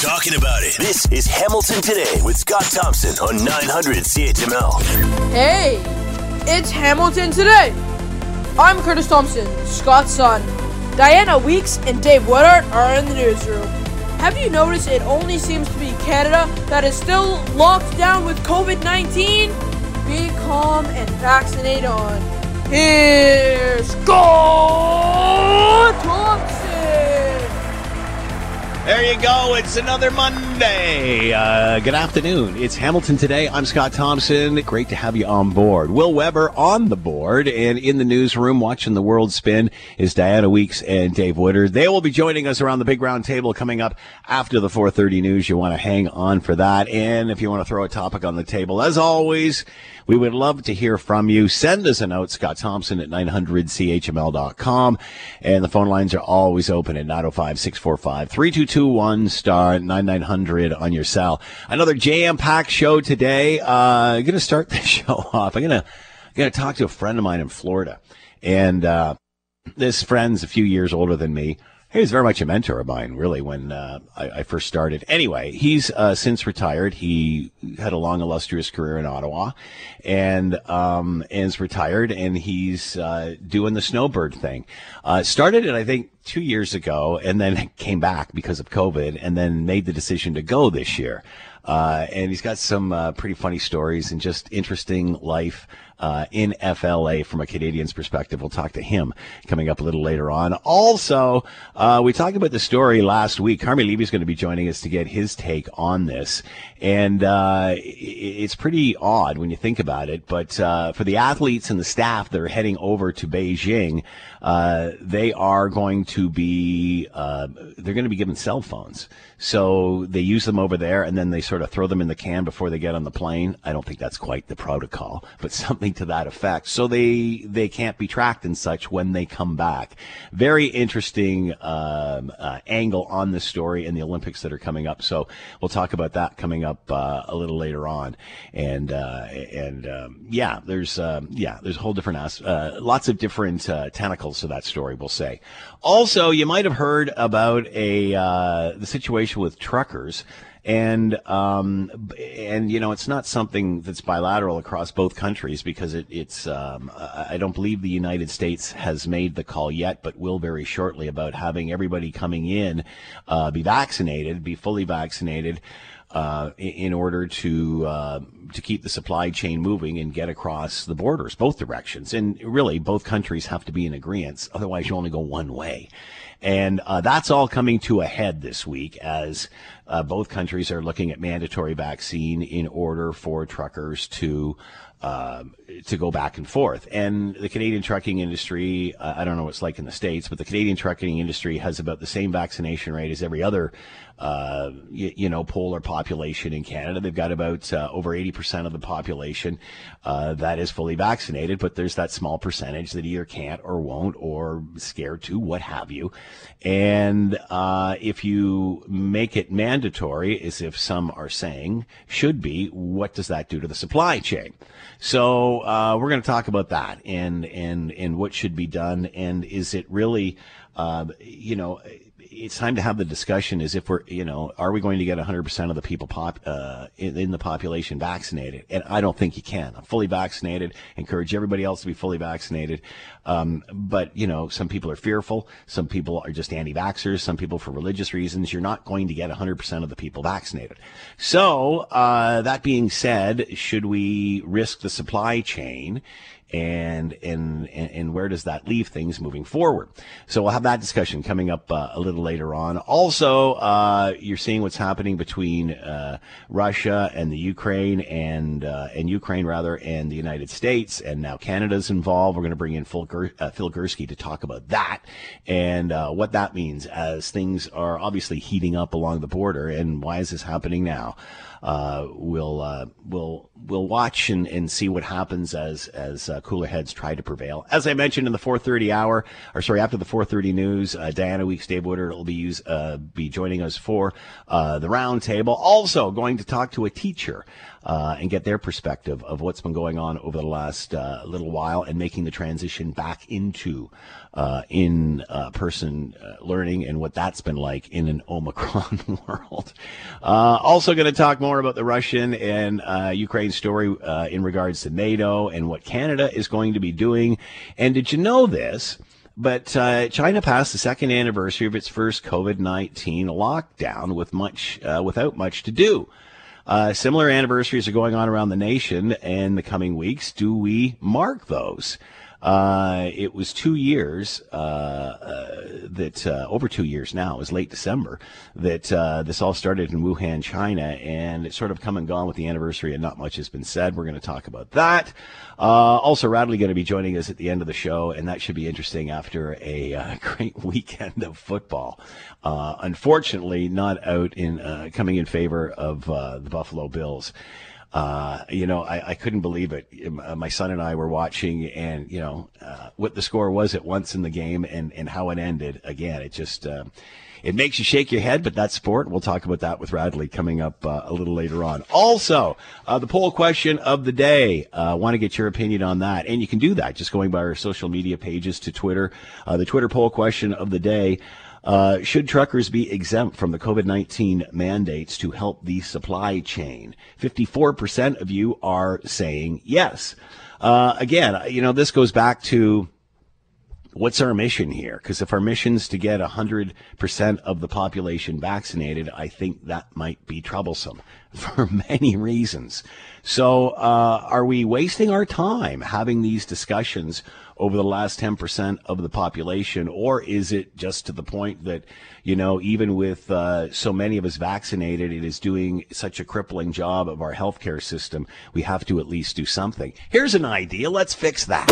talking about it. This is Hamilton Today with Scott Thompson on 900 CHML. Hey, it's Hamilton today. I'm Curtis Thompson, Scott's son. Diana Weeks and Dave Woodard are in the newsroom. Have you noticed it only seems to be Canada that is still locked down with COVID 19? Be calm and vaccinate on. Here's Scott Thompson. There you go. It's another Monday. Uh, good afternoon. It's Hamilton today. I'm Scott Thompson. Great to have you on board. Will Weber on the board and in the newsroom watching the world spin is Diana Weeks and Dave Woodard. They will be joining us around the big round table coming up after the 4:30 news. You want to hang on for that. And if you want to throw a topic on the table, as always, we would love to hear from you. Send us a note, Scott Thompson at 900chml.com. And the phone lines are always open at 905 645 3221 star 9900 on your cell. Another jam packed show today. Uh, I'm going to start the show off. I'm going to, going to talk to a friend of mine in Florida. And, uh, this friend's a few years older than me. He was very much a mentor of mine, really, when uh, I, I, first started. Anyway, he's uh, since retired. He had a long, illustrious career in Ottawa, and um, is retired, and he's uh, doing the snowbird thing. Uh, started it, I think, two years ago, and then came back because of COVID, and then made the decision to go this year. Uh, and he's got some uh, pretty funny stories and just interesting life uh, in FLA from a Canadian's perspective. We'll talk to him coming up a little later on. Also, uh, we talked about the story last week. Carmi Levy is going to be joining us to get his take on this. And uh, it's pretty odd when you think about it. But uh, for the athletes and the staff that are heading over to Beijing, uh, they are going to be uh, they're going to be given cell phones. So they use them over there, and then they sort of throw them in the can before they get on the plane. I don't think that's quite the protocol, but something to that effect. So they they can't be tracked and such when they come back. Very interesting um, uh, angle on this story and the Olympics that are coming up. So we'll talk about that coming up uh, a little later on. And uh, and um, yeah, there's um, yeah there's a whole different as- uh, lots of different uh, tentacles to that story. We'll say. Also, you might have heard about a the situation with truckers and um, and you know it's not something that's bilateral across both countries because it, it's um, I don't believe the United States has made the call yet, but will very shortly about having everybody coming in uh, be vaccinated, be fully vaccinated. Uh, in order to uh, to keep the supply chain moving and get across the borders, both directions, and really both countries have to be in agreement. Otherwise, you only go one way. And uh, that's all coming to a head this week as uh, both countries are looking at mandatory vaccine in order for truckers to uh, to go back and forth. And the Canadian trucking industry, uh, I don't know what it's like in the States, but the Canadian trucking industry has about the same vaccination rate as every other, uh, you, you, know, polar population in Canada. They've got about uh, over 80% of the population uh, that is fully vaccinated, but there's that small percentage that either can't or won't or scared to, what have you. And uh, if you make it mandatory, as if some are saying should be, what does that do to the supply chain? So uh, we're going to talk about that and and and what should be done, and is it really, uh, you know, it's time to have the discussion is if we're, you know, are we going to get 100% of the people pop, uh, in, in, the population vaccinated? And I don't think you can. I'm fully vaccinated, encourage everybody else to be fully vaccinated. Um, but, you know, some people are fearful. Some people are just anti-vaxxers. Some people for religious reasons. You're not going to get 100% of the people vaccinated. So, uh, that being said, should we risk the supply chain? And and and where does that leave things moving forward? So we'll have that discussion coming up uh, a little later on. Also, uh, you're seeing what's happening between uh, Russia and the Ukraine and uh, and Ukraine rather and the United States, and now Canada's involved. We're going to bring in Phil, Gur- uh, Phil Gurski to talk about that and uh, what that means as things are obviously heating up along the border, and why is this happening now? Uh, we'll uh, we'll we'll watch and, and see what happens as as uh, cooler heads try to prevail. As I mentioned in the 4:30 hour, or sorry, after the 4:30 news, uh, Diana Weeks, Dave Woodard will be use, uh, be joining us for uh, the roundtable. Also, going to talk to a teacher uh, and get their perspective of what's been going on over the last uh, little while and making the transition back into uh, in uh, person uh, learning and what that's been like in an Omicron world. Uh, also, going to talk more about the Russian and Ukraine story in regards to NATO and what Canada is going to be doing. And did you know this? But uh, China passed the second anniversary of its first COVID nineteen lockdown with much uh, without much to do. Uh, similar anniversaries are going on around the nation in the coming weeks. Do we mark those? Uh, it was two years uh, uh, that over two years now. It was late December that uh, this all started in Wuhan, China, and it's sort of come and gone with the anniversary, and not much has been said. We're going to talk about that. Uh, also, Radley going to be joining us at the end of the show, and that should be interesting after a great weekend of football. unfortunately, not out in coming in favor of the Buffalo Bills uh, you know, I, I, couldn't believe it. Uh, my son and I were watching, and you know, uh, what the score was at once in the game, and and how it ended. Again, it just. Uh, it makes you shake your head, but that's sport. We'll talk about that with Radley coming up uh, a little later on. Also, uh, the poll question of the day. I want to get your opinion on that. And you can do that just going by our social media pages to Twitter. the Twitter poll question of the day. Uh, should truckers be exempt from the COVID 19 mandates to help the supply chain? 54% of you are saying yes. Uh, again, you know, this goes back to what's our mission here? Because if our mission is to get 100% of the population vaccinated, I think that might be troublesome for many reasons. So, uh, are we wasting our time having these discussions over the last 10% of the population? Or is it just to the point that, you know, even with uh, so many of us vaccinated, it is doing such a crippling job of our healthcare system, we have to at least do something. Here's an idea. Let's fix that.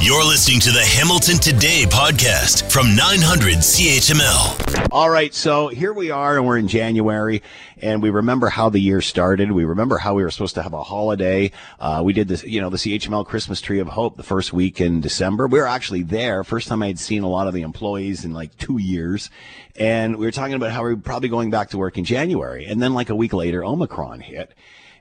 You're listening to the Hamilton Today podcast from 900 CHML. All right, so here we are, and we're in January, and we remember how the year started. We remember how we were supposed to have a holiday. Uh, we did this, you know, the CHML Christmas Tree of Hope the first week in December. We were actually there. First time I'd seen a lot of the employees in like two years, and we were talking about how we were probably going back to work in January. And then, like a week later, Omicron hit,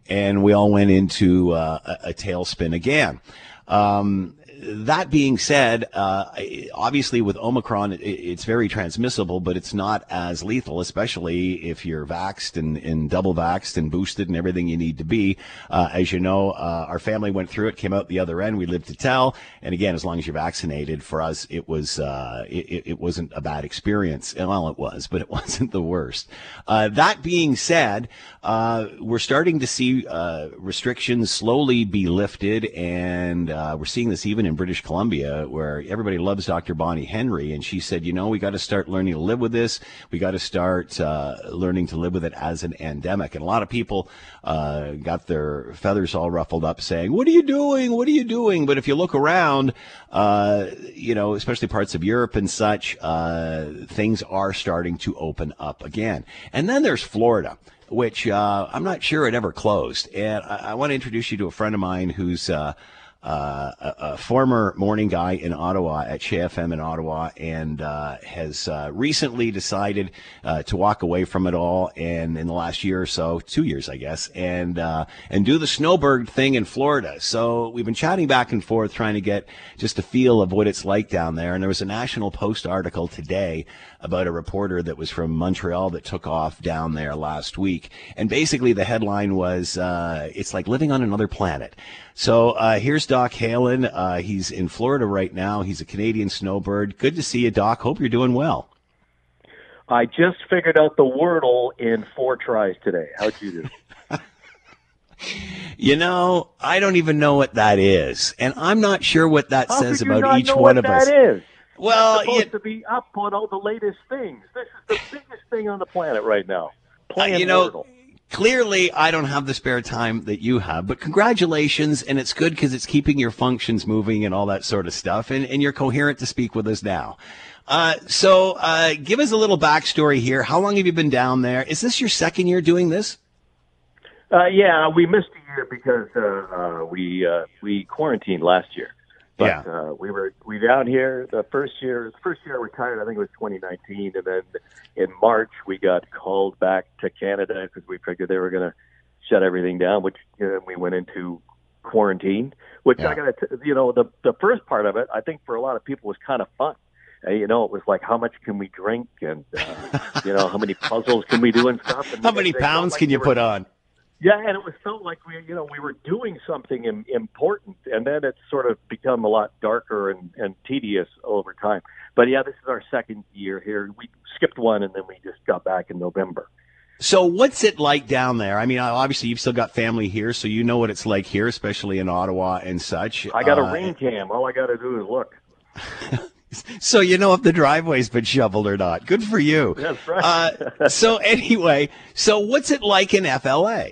and we all went into uh, a, a tailspin again. Um, that being said, uh, obviously with Omicron, it, it's very transmissible, but it's not as lethal, especially if you're vaxxed and, and double vaxxed and boosted and everything you need to be. Uh, as you know, uh, our family went through it, came out the other end. We lived to tell. And again, as long as you're vaccinated, for us, it was uh, it, it, wasn't a bad experience. Well, it was, but it wasn't the worst. Uh, that being said, uh, we're starting to see restrictions slowly be lifted, and we're seeing this even in British Columbia, where everybody loves Dr. Bonnie Henry, and she said, you know, we got to start learning to live with this. We got to start uh, learning to live with it as an endemic. And a lot of people uh, got their feathers all ruffled up, saying, "What are you doing? What are you doing?" But if you look around, uh, you know, especially parts of Europe and such, uh, things are starting to open up again. And then there's Florida which uh, I'm not sure it ever closed. And I, I want to introduce you to a friend of mine who's uh, uh, a, a, former morning guy in Ottawa at Chez FM in Ottawa, and uh, has uh, recently decided uh, to walk away from it all. And in the last year or so, two years, I guess, and and do the snowbird thing in Florida. So we've been chatting back and forth, trying to get just a feel of what it's like down there. And there was a National Post article today about a reporter that was from Montreal that took off down there last week, and basically the headline was, uh, "It's like living on another planet." So uh, here's Doc Halen. Uh, he's in Florida right now. He's a Canadian snowbird. Good to see you, Doc. Hope you're doing well. I just figured out the Wordle in four tries today. How'd you do? you know, I don't even know what that is, and I'm not sure what that How says about each one of us. That is. Well, supposed you, to be up on all the latest things. This is the biggest thing on the planet right now. Playing uh, you know, Wordle clearly I don't have the spare time that you have, but congratulations. And it's good because it's keeping your functions moving and all that sort of stuff. And, and you're coherent to speak with us now. Uh, so, uh, give us a little backstory here. How long have you been down there? Is this your second year doing this? Uh, yeah, we missed a year because uh, uh, we uh, we quarantined last year. But Yeah. uh, we were we down here the first year. The first year I retired, I think it was 2019, and then in March we got called back to Canada because we figured they were going to shut everything down. Which uh, we went into quarantine. Which Yeah. I got to, you know, the the first part of it, I think for a lot of people was kind of fun. Uh, you know, it was like how much can we drink, and uh, you know, how many puzzles can we do and stuff. And How many pounds like can you were- put on? Yeah, and it was felt like we, you know, we were doing something Im- important, and then it's sort of become a lot darker and, and tedious over time. But yeah, this is our second year here. We skipped one, and then we just got back in November. So what's it like down there? I mean, obviously you've still got family here, so you know what it's like here, especially in Ottawa and such. I got a Uh, rain cam. All I got to do is look. So you know if the driveway's been shoveled or not. Good for you. That's right. Uh, so anyway, so what's it like in FLA?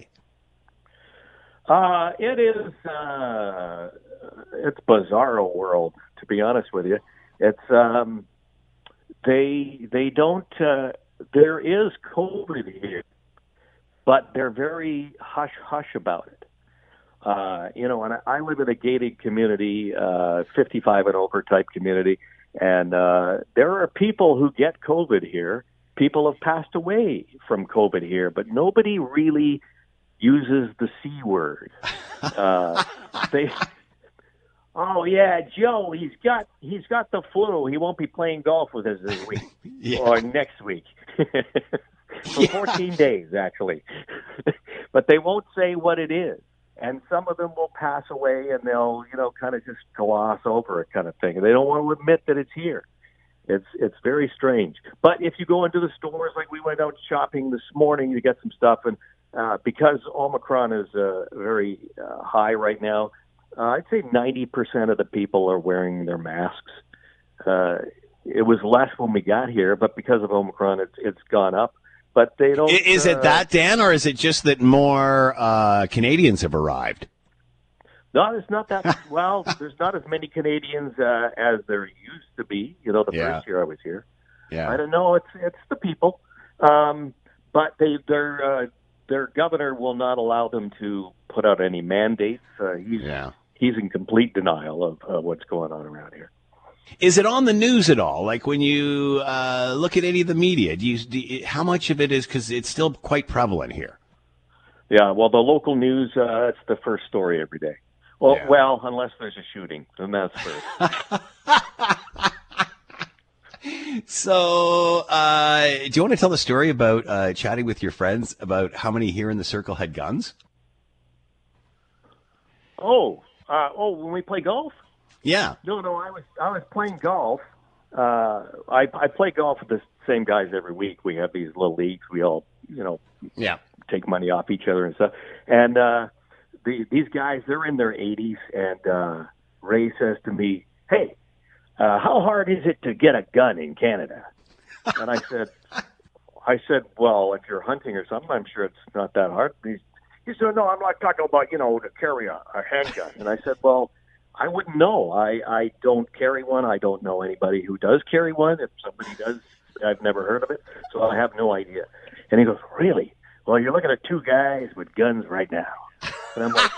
Uh, it is. Uh, it's bizarro world, to be honest with you. It's um, they they don't. Uh, there is COVID here, but they're very hush hush about it. Uh, you know, and I, I live in a gated community, uh, 55 and over type community, and uh, there are people who get COVID here. People have passed away from COVID here, but nobody really uses the c word. Uh, they, oh yeah, Joe, he's got he's got the flu. He won't be playing golf with us this week Yeah. or next week for 14 days actually. but they won't say what it is. And some of them will pass away and they'll, you know, kind of just gloss over it kind of thing. They don't want to admit that it's here. It's it's very strange. But if you go into the stores, like we went out shopping this morning you get some stuff, and uh, because Omicron is uh, very uh, high right now, uh, I'd say 90% of the people are wearing their masks. Uh, it was less when we got here, but because of Omicron, it's it's gone up. But they don't. Is it that, Dan, or is it just that more uh, Canadians have arrived? No, it's not that. well, there's not as many Canadians uh, as there used to be. You know, the Yeah. first year I was here. Yeah. I don't know. It's it's the people, um, but they their uh, their governor will not allow them to put out any mandates. Uh, he's Yeah. he's in complete denial of uh, what's going on around here. Is it on the news at all? Like when you uh, look at any of the media, do you, do you, how much of it is because it's still quite prevalent here? Yeah, well, the local news uh, it's the first story every day. Well, Yeah. well, unless there's a shooting, then that's first. So, uh, do you want to tell the story about uh, chatting with your friends about how many here in the circle had guns? oh, uh, oh, when we play golf. Yeah. No, no, I was I was playing golf. Uh, I I play golf with the same guys every week. We have these little leagues. We all you know Yeah. take money off each other and stuff. And uh, the, these guys, they're in their 80s. And uh, Ray says to me, "Hey, uh, how hard is it to get a gun in Canada?" And I said, "I said, well, if you're hunting or something, I'm sure it's not that hard." He, he said, "No, I'm not talking about you know to carry a, a handgun." And I said, "Well." I wouldn't know. I, I don't carry one. I don't know anybody who does carry one. If somebody does, I've never heard of it, so I have no idea. And he goes, "Really? Well, you're looking at two guys with guns right now." And I'm like,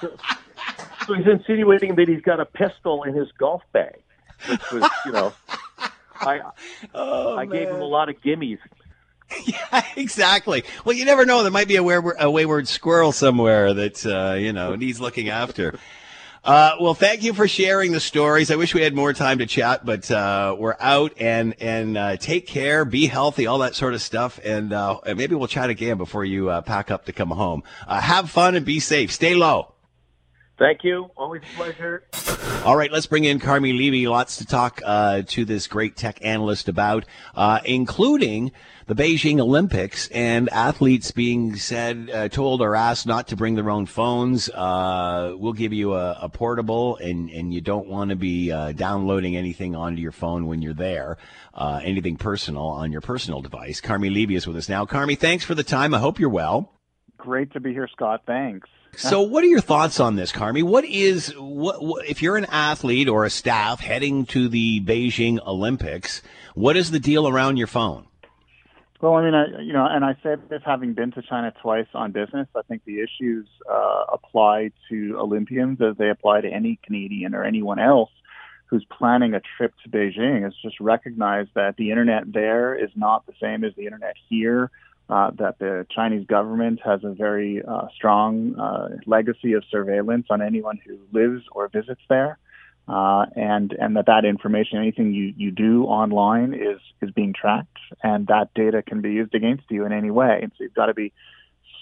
so, so he's insinuating that he's got a pistol in his golf bag, which was, you know, I Oh, I gave him a lot of gimmies. Yeah, exactly. Well, you never know. There might be a wayward, a wayward squirrel somewhere that uh, you know needs looking after. Uh, well, thank you for sharing the stories. I wish we had more time to chat, but uh, we're out and and uh, take care, be healthy, all that sort of stuff, and, uh, maybe we'll chat again before you uh, pack up to come home. Uh, have fun and be safe. Stay low. Thank you. Always a pleasure. All right, let's bring in Carmi Levy. Lots to talk uh, to this great tech analyst about, uh, including the Beijing Olympics and athletes being said, uh, told or asked not to bring their own phones. Uh, we'll give you a, a portable, and, and you don't want to be uh, downloading anything onto your phone when you're there, uh, anything personal on your personal device. Carmi Levy is with us now. Carmi, thanks for the time. I hope you're well. Great to be here, Scott. Thanks. So, what are your thoughts on this, Carmi? What is what, what if you're an athlete or a staff heading to the Beijing Olympics? What is the deal around your phone? Well, I mean, I, you know, and I said this having been to China twice on business. I think the issues uh, apply to Olympians as they apply to any Canadian or anyone else who's planning a trip to Beijing. Is just recognize that the internet there is not the same as the internet here. Uh, that the Chinese government has a very uh, strong uh, legacy of surveillance on anyone who lives or visits there uh, and and that that information, anything you, you do online, is is being tracked, and that data can be used against you in any way. And so you've got to be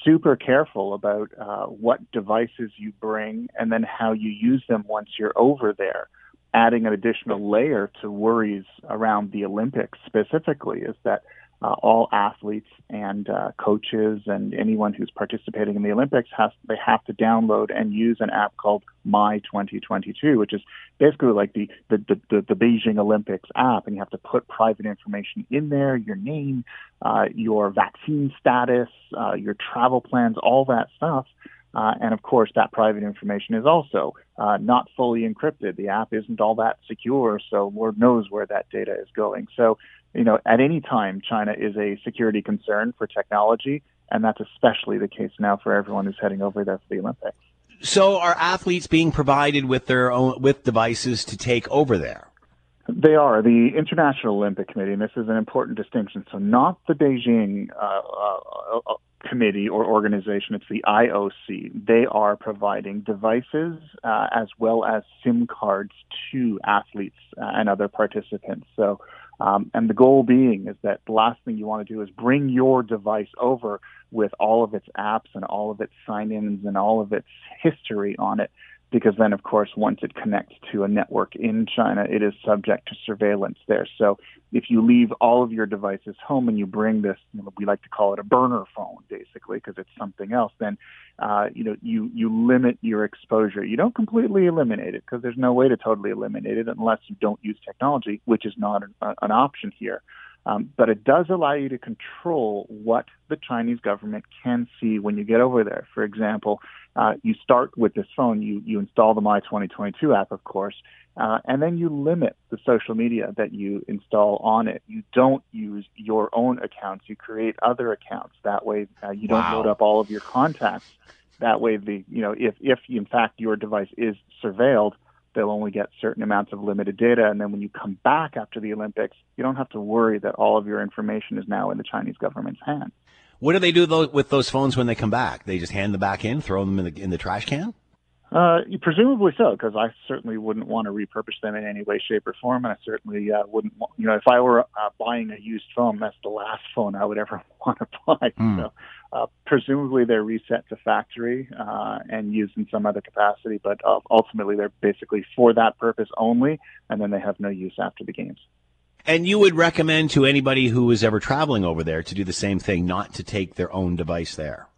super careful about uh, what devices you bring, and then how you use them once you're over there. Adding an additional layer to worries around the Olympics specifically is that uh, all athletes and uh, coaches and anyone who's participating in the Olympics has they have to download and use an app called My 2022, which is basically like the the, the, the Beijing Olympics app, and you have to put private information in there, your name, uh, your vaccine status, uh, your travel plans, all that stuff. Uh, and of course, that private information is also uh, not fully encrypted. The app isn't all that secure, so Lord knows where that data is going. So you know, at any time, China is a security concern for technology, and that's especially the case now for everyone who's heading over there for the Olympics. So, are athletes being provided with their own with devices to take over there? They are the International Olympic Committee, and this is an important distinction. So, not the Beijing uh, uh, uh committee or organization; it's the IOC. They are providing devices uh, as well as SIM cards to athletes uh, and other participants. So um, and the goal being is that the last thing you want to do is bring your device over with all of its apps and all of its sign-ins and all of its history on it because then, of course, once it connects to a network in China, it is subject to surveillance there. So if you leave all of your devices home and you bring this, you know, we like to call it a burner phone, basically, because it's something else, then uh, you know you you limit your exposure. You don't completely eliminate it because there's no way to totally eliminate it unless you don't use technology, which is not an, an option here. Um, but it does allow you to control what the Chinese government can see when you get over there. For example, uh, you start with this phone, you, you install the My 2022 app, of course, uh, and then you limit the social media that you install on it. You don't use your own accounts. You create other accounts. That way, uh, you don't load up all of your contacts. That way, the you know if if in fact your device is surveilled, they'll only get certain amounts of limited data. And then when you come back after the Olympics, you don't have to worry that all of your information is now in the Chinese government's hands. What do they do with those phones when they come back? They just hand them back in, throw them in the, in the trash can? Uh, presumably so, because I certainly wouldn't want to repurpose them in any way, shape, or form, and I certainly uh, wouldn't. Want, you know, if I were uh, buying a used phone, that's the last phone I would ever want to buy. Mm. So, uh, presumably they're reset to factory uh, and used in some other capacity, but uh, ultimately they're basically for that purpose only, and then they have no use after the games. And you would recommend to anybody who is ever traveling over there to do the same thing, not to take their own device there.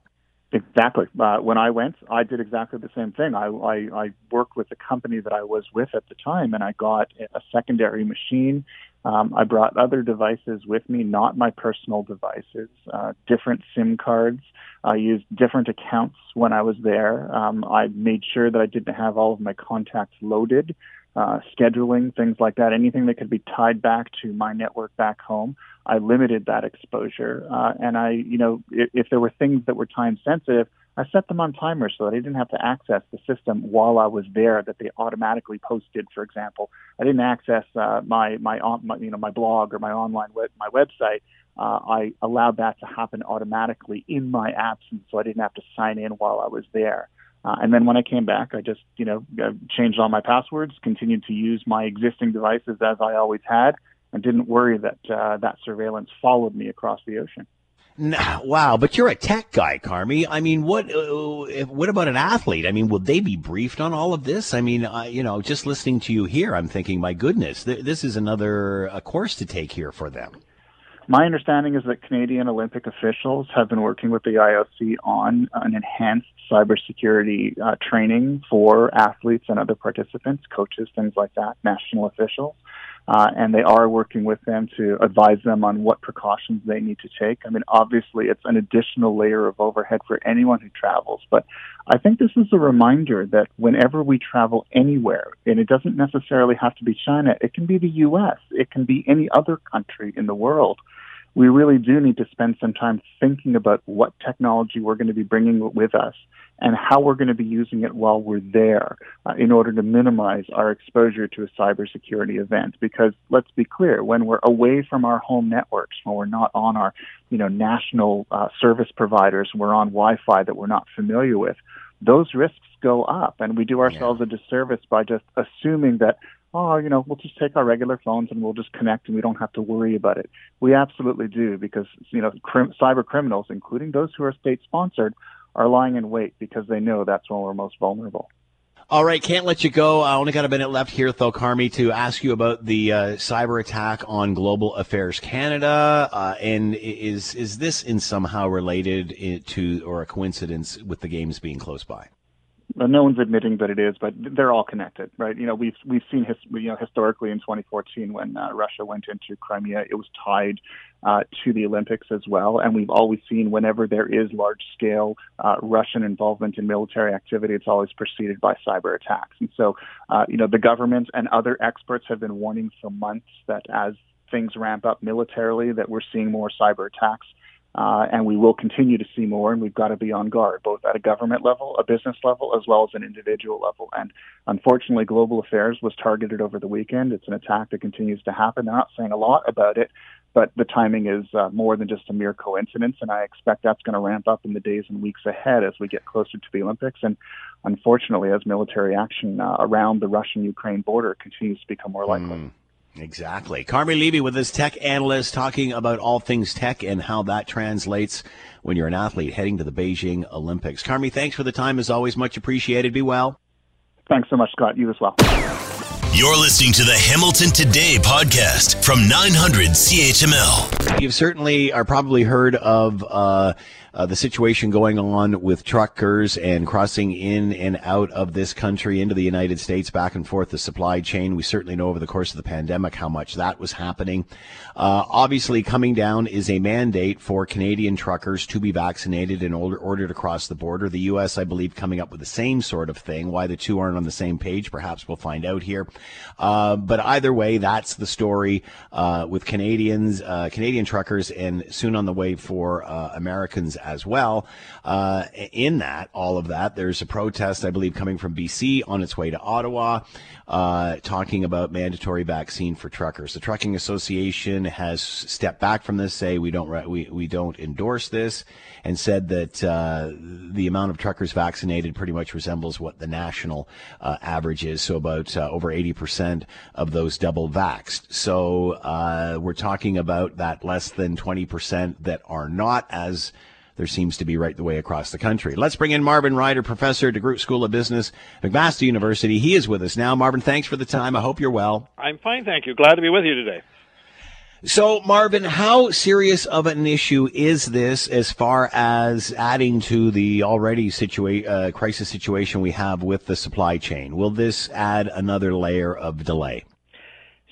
Exactly. Uh, when I went, I did exactly the same thing. I, I, I worked with the company that I was with at the time, and I got a secondary machine. Um, I brought other devices with me, not my personal devices, uh, different SIM cards. I used different accounts when I was there. Um, I made sure that I didn't have all of my contacts loaded uh, scheduling, things like that, anything that could be tied back to my network back home. I limited that exposure. Uh, and I, you know, if, if there were things that were time sensitive, I set them on timers so that I didn't have to access the system while I was there. That they automatically posted, for example. I didn't access uh, my, my, my you know my blog or my online web, my website. Uh, I allowed that to happen automatically in my absence, so I didn't have to sign in while I was there. Uh, and then when I came back, I just, you know, uh, changed all my passwords, continued to use my existing devices as I always had, and didn't worry that uh, that surveillance followed me across the ocean. Nah, wow, but you're a tech guy, Carmi. I mean, what uh, what about an athlete? I mean, will they be briefed on all of this? I mean, uh, you know, just listening to you here, I'm thinking, my goodness, th- this is another a course to take here for them. My understanding is that Canadian Olympic officials have been working with the IOC on an enhanced cybersecurity uh, training for athletes and other participants, coaches, things like that, national officials. Uh, and they are working with them to advise them on what precautions they need to take. I mean, obviously, it's an additional layer of overhead for anyone who travels, but I think this is a reminder that whenever we travel anywhere, and it doesn't necessarily have to be China, it can be the U.S., it can be any other country in the world we really do need to spend some time thinking about what technology we're going to be bringing with us and how we're going to be using it while we're there uh, in order to minimize our exposure to a cybersecurity event. Because let's be clear, when we're away from our home networks, when we're not on our, you know, national uh, service providers, we're on Wi-Fi that we're not familiar with, those risks go up, and we do ourselves yeah. a disservice by just assuming that oh, you know, we'll just take our regular phones and we'll just connect and we don't have to worry about it. We absolutely do because, you know, crim- cyber criminals, including those who are state sponsored, are lying in wait because they know that's when we're most vulnerable. All right, can't let you go. I only got a minute left here, though, Carmi, to ask you about the uh, cyber attack on Global Affairs Canada, uh, and is is this in somehow related to or a coincidence with the games being close by? No one's admitting that it is, but they're all connected, right? You know, we've we've seen his, you know historically in 2014 when uh, Russia went into Crimea, it was tied uh, to the Olympics as well, and we've always seen whenever there is large scale uh, Russian involvement in military activity, it's always preceded by cyber attacks. And so, uh, you know, the government and other experts have been warning for months that as things ramp up militarily, that we're seeing more cyber attacks. Uh, and we will continue to see more, and we've got to be on guard, both at a government level, a business level, as well as an individual level. And unfortunately, Global Affairs was targeted over the weekend. It's an attack that continues to happen. They're not saying a lot about it, but the timing is uh, more than just a mere coincidence, and I expect that's going to ramp up in the days and weeks ahead as we get closer to the Olympics. And unfortunately, as military action uh, around the Russian-Ukraine border continues to become more likely. Mm. Exactly. Carmi Levy with us, tech analyst, talking about all things tech and how that translates when you're an athlete heading to the Beijing Olympics. Carmi, thanks for the time. As always, much appreciated. Be well. Thanks so much, Scott. You as well. You're listening to the Hamilton Today podcast from 900 CHML. You've certainly are probably heard of uh, uh, the situation going on with truckers and crossing in and out of this country into the United States, back and forth the supply chain. We certainly know over the course of the pandemic how much that was happening. Uh, obviously, coming down is a mandate for Canadian truckers to be vaccinated in order, order to cross the border. The U.S., I believe, coming up with the same sort of thing. Why the two aren't on the same page, perhaps we'll find out here. Uh, but either way, that's the story uh, with Canadians, uh, Canadian truckers, and soon on the way for uh, Americans as well. Uh, in that, all of that, there's a protest, I believe, coming from BC on its way to Ottawa, uh, talking about mandatory vaccine for truckers. The Trucking Association has stepped back from this, say we don't we, we don't endorse this, and said that uh, the amount of truckers vaccinated pretty much resembles what the national uh, average is, so about uh, over 80% of those double vaxxed. So uh, we're talking about that less than 20% that are not as there seems to be right the way across the country. Let's bring in Marvin Ryder, professor at DeGroote School of Business, McMaster University. He is with us now. Marvin, thanks for the time. I hope you're well. I'm fine, thank you. Glad to be with you today. So, Marvin, how serious of an issue is this as far as adding to the already situa- uh, crisis situation we have with the supply chain? Will this add another layer of delay?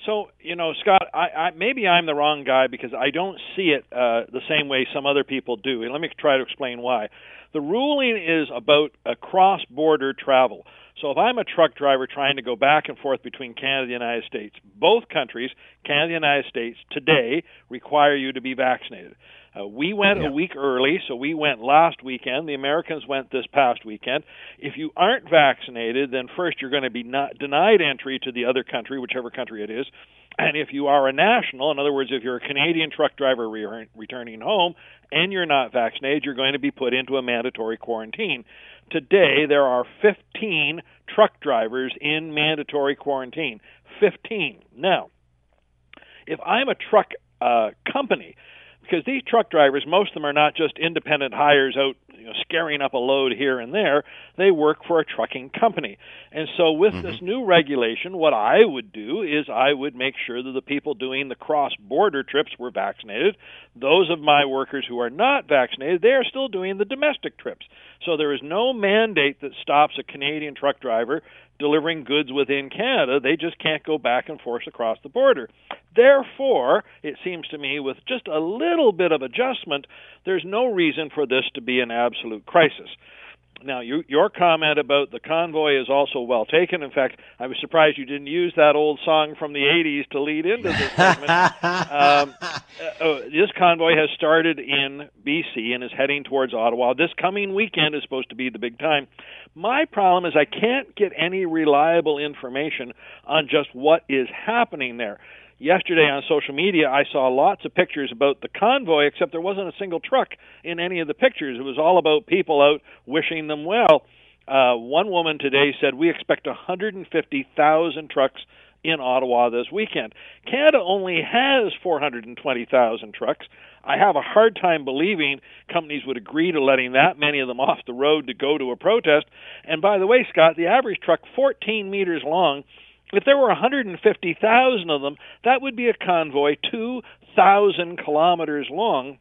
So, you know, Scott, I, I, maybe I'm the wrong guy because I don't see it uh, the same way some other people do. And let me try to explain why. The ruling is about a cross border travel. So if I'm a truck driver trying to go back and forth between Canada and the United States, both countries, Canada and the United States, today require you to be vaccinated. Uh, we went yeah. a week early, so we went last weekend. The Americans went this past weekend. If you aren't vaccinated, then first you're going to be not denied entry to the other country, whichever country it is. And if you are a national, in other words, if you're a Canadian truck driver re- returning home and you're not vaccinated, you're going to be put into a mandatory quarantine. Today, there are 15 truck drivers in mandatory quarantine. 15. Now, if I'm a truck uh, company because these truck drivers, most of them are not just independent hires out you know, scaring up a load here and there. They work for a trucking company. And so, with mm-hmm. this new regulation, what I would do is I would make sure that the people doing the cross border trips were vaccinated. Those of my workers who are not vaccinated, they are still doing the domestic trips. So, there is no mandate that stops a Canadian truck driver delivering goods within Canada. They just can't go back and forth across the border. Therefore, it seems to me, with just a little bit of adjustment, there's no reason for this to be an absolute crisis. Now, you, your comment about the convoy is also well taken. In fact, I was surprised you didn't use that old song from the 80s to lead into this segment. um, uh, uh, this convoy has started in BC and is heading towards Ottawa. This coming weekend is supposed to be the big time. My problem is I can't get any reliable information on just what is happening there yesterday on social media, I saw lots of pictures about the convoy, except there wasn't a single truck in any of the pictures. It was all about people out wishing them well. Uh, one woman today said, We expect 150,000 trucks in Ottawa this weekend. Canada only has 420,000 trucks. I have a hard time believing companies would agree to letting that many of them off the road to go to a protest. And by the way, Scott, the average truck 14 meters long if there were 150,000 of them, that would be a convoy 2,000 kilometers long.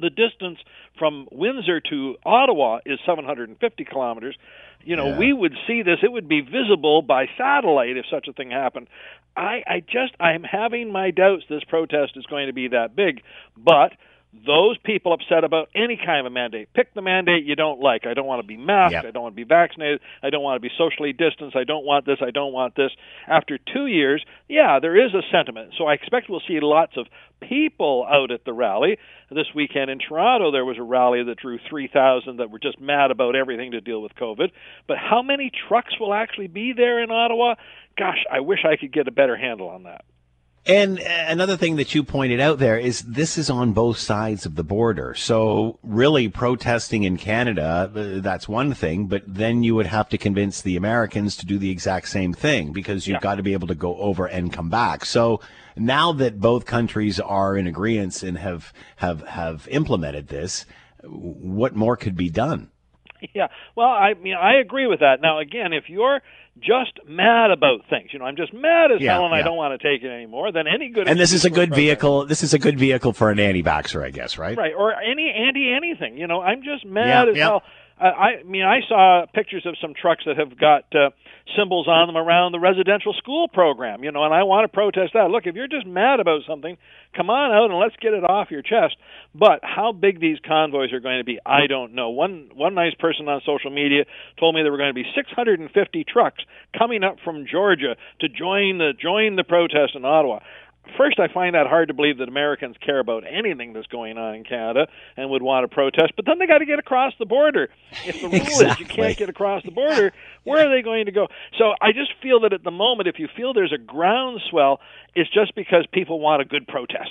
The distance from Windsor to Ottawa is 750 kilometers. You know, yeah. we would see this; it would be visible by satellite if such a thing happened. I, I just, I'm having my doubts this protest is going to be that big, but those people upset about any kind of a mandate. Pick the mandate you don't like. I don't want to be masked. Yep. I don't want to be vaccinated. I don't want to be socially distanced. I don't want this. I don't want this. After two years, yeah, there is a sentiment. So I expect we'll see lots of people out at the rally. This weekend in Toronto, there was a rally that drew 3,000 that were just mad about everything to deal with COVID. But how many trucks will actually be there in Ottawa? Gosh, I wish I could get a better handle on that. And another thing that you pointed out there is this is on both sides of the border. So really protesting in Canada, uh, that's one thing, but then you would have to convince the Americans to do the exact same thing because you've yeah. got to be able to go over and come back. So now that both countries are in agreement and have, have, have implemented this, what more could be done? Yeah. Well, I mean, I agree with that. Now, again, if you're just mad about things. You know, I'm just mad as yeah, hell and yeah. I don't want to take it anymore. Then any good. And this is a good vehicle. This is a good vehicle for an anti-vaxxer, I guess, right? Right, or any anti anything. You know, I'm just mad yeah, as hell. I, I mean, I saw pictures of some trucks that have got uh, symbols on them around the residential school program, you know, and I want to protest that. Look, if you're just mad about something, come on out and let's get it off your chest. But how big these convoys are going to be, I don't know. One one nice person on social media told me there were going to be 650 trucks coming up from Georgia to join the join the protest in Ottawa first, I find that hard to believe that Americans care about anything that's going on in Canada and would want to protest. But then they got to get across the border. If the rule exactly. is you can't get across the border, where yeah. are they going to go? So I just feel that at the moment, if you feel there's a groundswell, it's just because people want a good protest.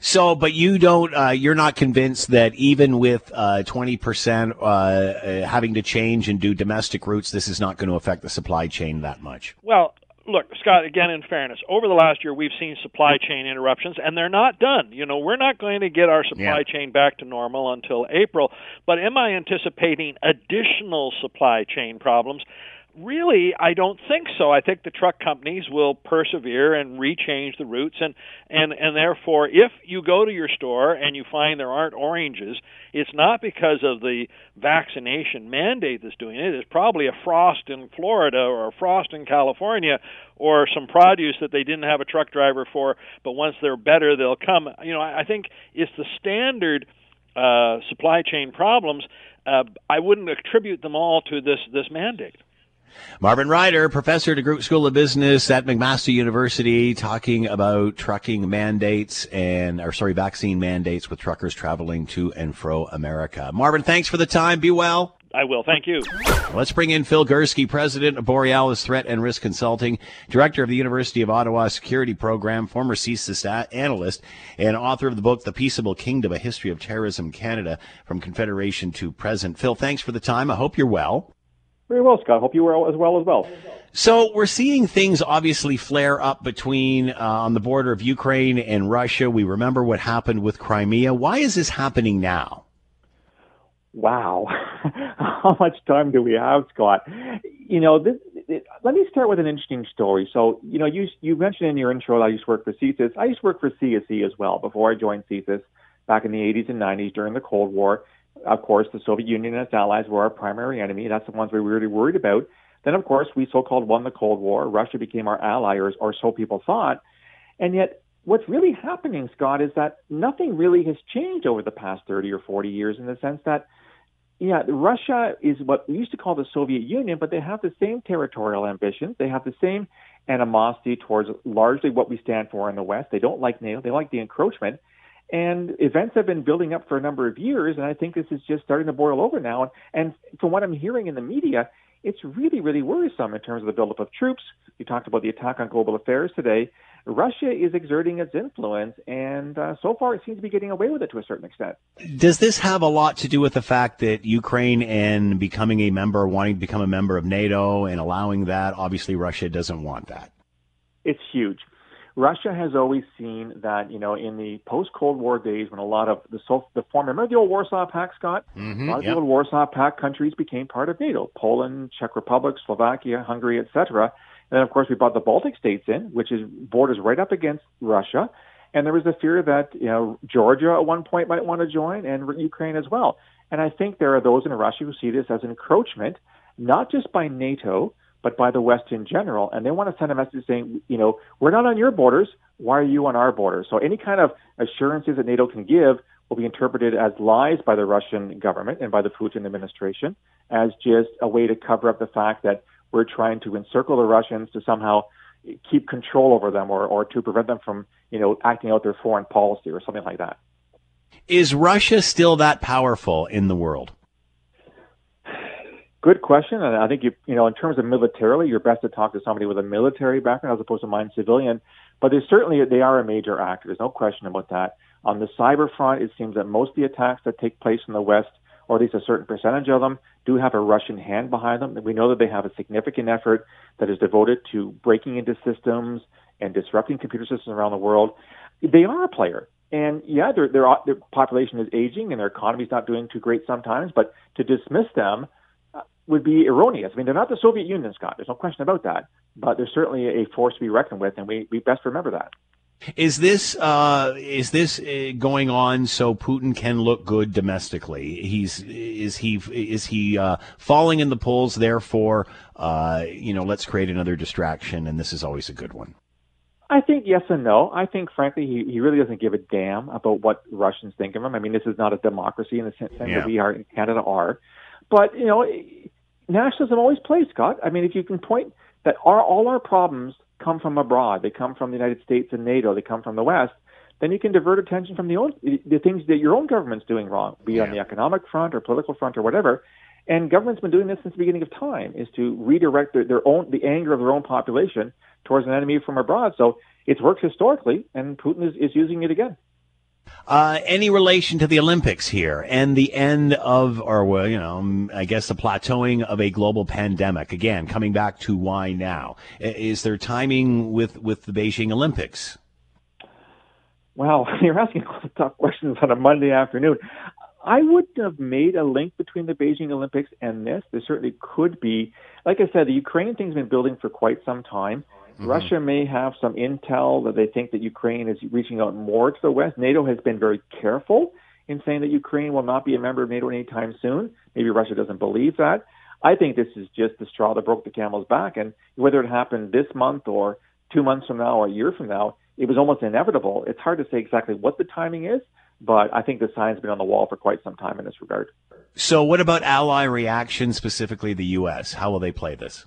So, but you don't, uh, you're not convinced that even with uh, 20% uh, uh, having to change and do domestic routes, this is not going to affect the supply chain that much? Well, look, Scott, again, in fairness, over the last year, we've seen supply chain interruptions, and they're not done. You know, we're not going to get our supply yeah. chain back to normal until April. But am I anticipating additional supply chain problems? Really, I don't think so. I think the truck companies will persevere and rechange the routes, and and and therefore, if you go to your store and you find there aren't oranges, it's not because of the vaccination mandate that's doing it. It's probably a frost in Florida or a frost in California, or some produce that they didn't have a truck driver for. But once they're better, they'll come. You know, I think it's the standard uh, supply chain problems. Uh, I wouldn't attribute them all to this this mandate. Marvin Ryder, professor at DeGroote School of Business at McMaster University, talking about trucking mandates and, or sorry, vaccine mandates with truckers traveling to and fro America. Marvin, thanks for the time. Be well. I will. Thank you. Let's bring in Phil Gurski, president of Borealis Threat and Risk Consulting, director of the University of Ottawa Security Program, former CSIS analyst, and author of the book, The Peaceable Kingdom, A History of Terrorism Canada from Confederation to Present. Phil, thanks for the time. I hope you're well. Very well, Scott. Hope you were as well as well. So we're seeing things obviously flare up between uh, on the border of Ukraine and Russia. We remember what happened with Crimea. Why is this happening now? Wow, how much time do we have, Scott? You know, this, it, let me start with an interesting story. So, you know, you you mentioned in your intro that I used to work for CSIS. I used to work for CSE as well before I joined CSIS back in the 80s and 90s during the Cold War. Of course, the Soviet Union and its allies were our primary enemy. That's the ones we were really worried about. Then, of course, we so-called won the Cold War. Russia became our ally, or, or so people thought. And yet, what's really happening, Scott, is that nothing really has changed over the past 30 or 40 years in the sense that, yeah, Russia is what we used to call the Soviet Union, but they have the same territorial ambitions. They have the same animosity towards largely what we stand for in the West. They don't like NATO. They like the encroachment. And events have been building up for a number of years, and I think this is just starting to boil over now. And, and from what I'm hearing in the media, it's really, really worrisome in terms of the buildup of troops. You talked about the attack on global affairs today. Russia is exerting its influence, and uh, so far it seems to be getting away with it to a certain extent. Does this have a lot to do with the fact that Ukraine and becoming a member, wanting to become a member of NATO and allowing that? Obviously, Russia doesn't want that. It's huge. Russia has always seen that, you know, in the post-Cold War days when a lot of the, the former, remember the old Warsaw Pact, Scott? Mm-hmm, a lot of yep. the old Warsaw Pact countries became part of NATO. Poland, Czech Republic, Slovakia, Hungary, etc. And then, of course, we brought the Baltic states in, which is borders right up against Russia. And there was a fear that, you know, Georgia at one point might want to join and Ukraine as well. And I think there are those in Russia who see this as encroachment, not just by NATO, but by the West in general. And they want to send a message saying, you know, we're not on your borders. Why are you on our borders? So any kind of assurances that NATO can give will be interpreted as lies by the Russian government and by the Putin administration as just a way to cover up the fact that we're trying to encircle the Russians to somehow keep control over them or, or to prevent them from, you know, acting out their foreign policy or something like that. Is Russia still that powerful in the world? Good question, and I think you you know in terms of militarily, you're best to talk to somebody with a military background as opposed to mine civilian. But they certainly they are a major actor. There's no question about that. On the cyber front, it seems that most of the attacks that take place in the West, or at least a certain percentage of them, do have a Russian hand behind them. We know that they have a significant effort that is devoted to breaking into systems and disrupting computer systems around the world. They are a player. And yeah, their, their, their population is aging and their economy is not doing too great sometimes, but to dismiss them would be erroneous. I mean, they're not the Soviet Union, Scott. There's no question about that. But they're certainly a force to be reckoned with, and we, we best remember that. Is this uh, is this uh, going on so Putin can look good domestically? He's is he is he uh, falling in the polls? Therefore, uh, you know, let's create another distraction, and this is always a good one. I think yes and no. I think, frankly, he, he really doesn't give a damn about what Russians think of him. I mean, this is not a democracy in the sense yeah. that we are in Canada are. But you know, nationalism always plays, Scott. I mean, if you can point that our, all our problems come from abroad, they come from the United States and NATO, they come from the West, then you can divert attention from the own the things that your own government's doing wrong, be yeah. on the economic front or political front or whatever. And government's been doing this since the beginning of time, is to redirect their, their own the anger of their own population towards an enemy from abroad. So it's worked historically, and Putin is, is using it again. Uh, any relation to the Olympics here and the end of, or well, you know, I guess the plateauing of a global pandemic. Again, coming back to why now? Is there timing with with the Beijing Olympics? Well, you're asking tough questions on a Monday afternoon. I wouldn't have made a link between the Beijing Olympics and this. There certainly could be. Like I said, the Ukrainian thing's been building for quite some time. Mm-hmm. Russia may have some intel that they think that Ukraine is reaching out more to the West. NATO has been very careful in saying that Ukraine will not be a member of NATO anytime soon. Maybe Russia doesn't believe that. I think this is just the straw that broke the camel's back. And whether it happened this month or two months from now or a year from now, it was almost inevitable. It's hard to say exactly what the timing is, but I think the sign's been on the wall for quite some time in this regard. So, what about ally reaction, specifically the U.S.? How will they play this?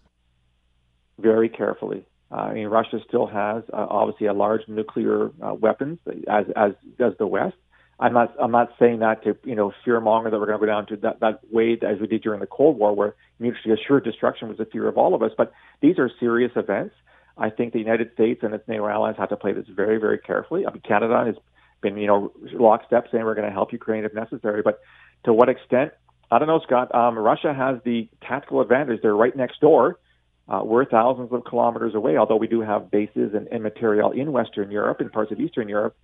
Very carefully. Uh, I mean, Russia still has uh, obviously a large nuclear uh, weapons, as as does the West. I'm not I'm not saying that to you know fearmonger that we're going to go down to that that way as we did during the Cold War, where mutually assured destruction was the fear of all of us. But these are serious events. I think the United States and its NATO allies have to play this very very carefully. I mean, Canada has been you know lockstep saying we're going to help Ukraine if necessary, but to what extent? I don't know, Scott. Um, Russia has the tactical advantage; they're right next door uh, we're thousands of kilometers away, although we do have bases and, and material in Western Europe and parts of Eastern Europe.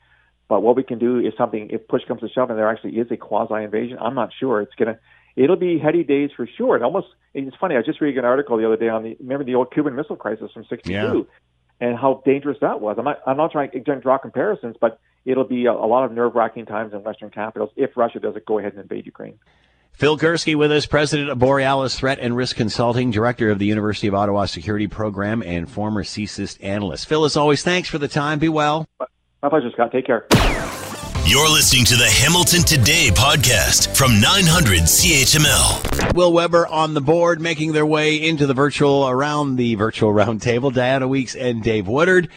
But what we can do is something, if push comes to shove and there actually is a quasi invasion, I'm not sure. It's going to, it'll be heady days for sure. And almost, it's funny, I just read an article the other day on the, remember the old Cuban Missile Crisis from 62 yeah. and how dangerous that was. I'm not, I'm not trying to draw comparisons, but it'll be a, a lot of nerve wracking times in Western capitals if Russia doesn't go ahead and invade Ukraine. Phil Gurski with us, president of Borealis Threat and Risk Consulting, director of the University of Ottawa Security Program, and former CSIS analyst. Phil, as always, thanks for the time. Be well. My pleasure, Scott. Take care. You're listening to the Hamilton Today podcast from 900 CHML. Will Weber on the board, making their way into the virtual around the virtual roundtable. Diana Weeks and Dave Woodard.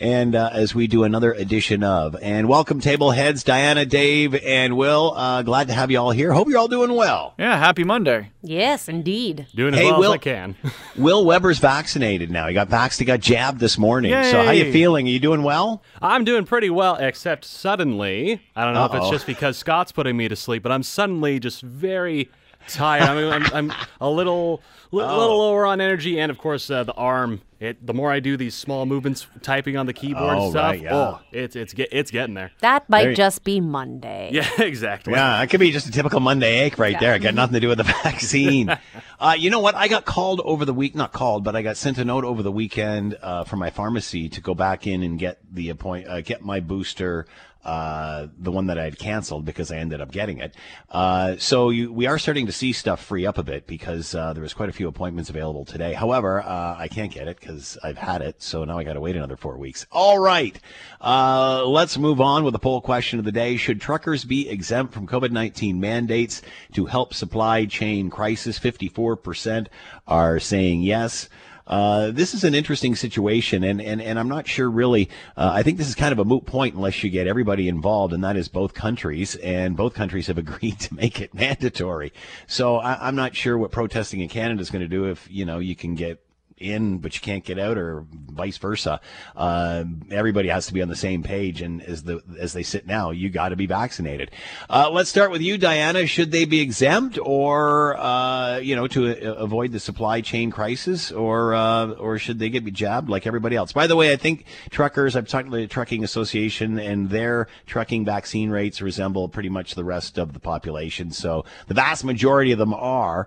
And uh, as we do another edition of, and welcome table heads, Diana, Dave, and Will. Uh, glad to have you all here. Hope you're all doing well. Yeah, happy Monday. Yes, indeed. Doing as Hey, well Will- as I can. Will Weber's vaccinated now. He got vaxxed. He got jabbed this morning. So how you feeling? Are you doing well? I'm doing pretty well, except suddenly, I don't know if Uh-oh. it's just because Scott's putting me to sleep, but I'm suddenly just very tired. I mean, I'm, I'm a little, li- Oh. little lower on energy, and of course uh, the arm. It the more I do these small movements, typing on the keyboard Oh, and stuff, right, yeah. oh, it's it's get, it's getting there. That might There just be Monday. Yeah, exactly. Yeah, it could be just a typical Monday ache right there. It got nothing to do with the vaccine. uh, you know what? I got called over the week, not called, but I got sent a note over the weekend uh, from my pharmacy to go back in and get the appoint, uh, get my booster. Uh, the one that I had canceled because I ended up getting it. Uh, so you, we are starting to see stuff free up a bit because uh, there was quite a few appointments available today. However, uh, I can't get it because I've had it, so now I got to wait another four weeks. All right, uh, let's move on with the poll question of the day: Should truckers be exempt from COVID nineteen mandates to help supply chain crisis? Fifty-four percent are saying yes. Uh, this is an interesting situation, and, and, and I'm not sure really. Uh, I think this is kind of a moot point unless you get everybody involved, and that is both countries, and both countries have agreed to make it mandatory. So I, I'm not sure what protesting in Canada is going to do if you know you can get in but you can't get out or vice versa. Uh, everybody has to be on the same page and as the as they sit now you got to be vaccinated. Uh, let's start with you diana. Should they be exempt or uh, you know to uh, avoid the supply chain crisis or uh, or should they get be jabbed like everybody else? By the way i think truckers i've talked to the trucking association and their trucking vaccine rates resemble pretty much the rest of the population. So the vast majority of them are.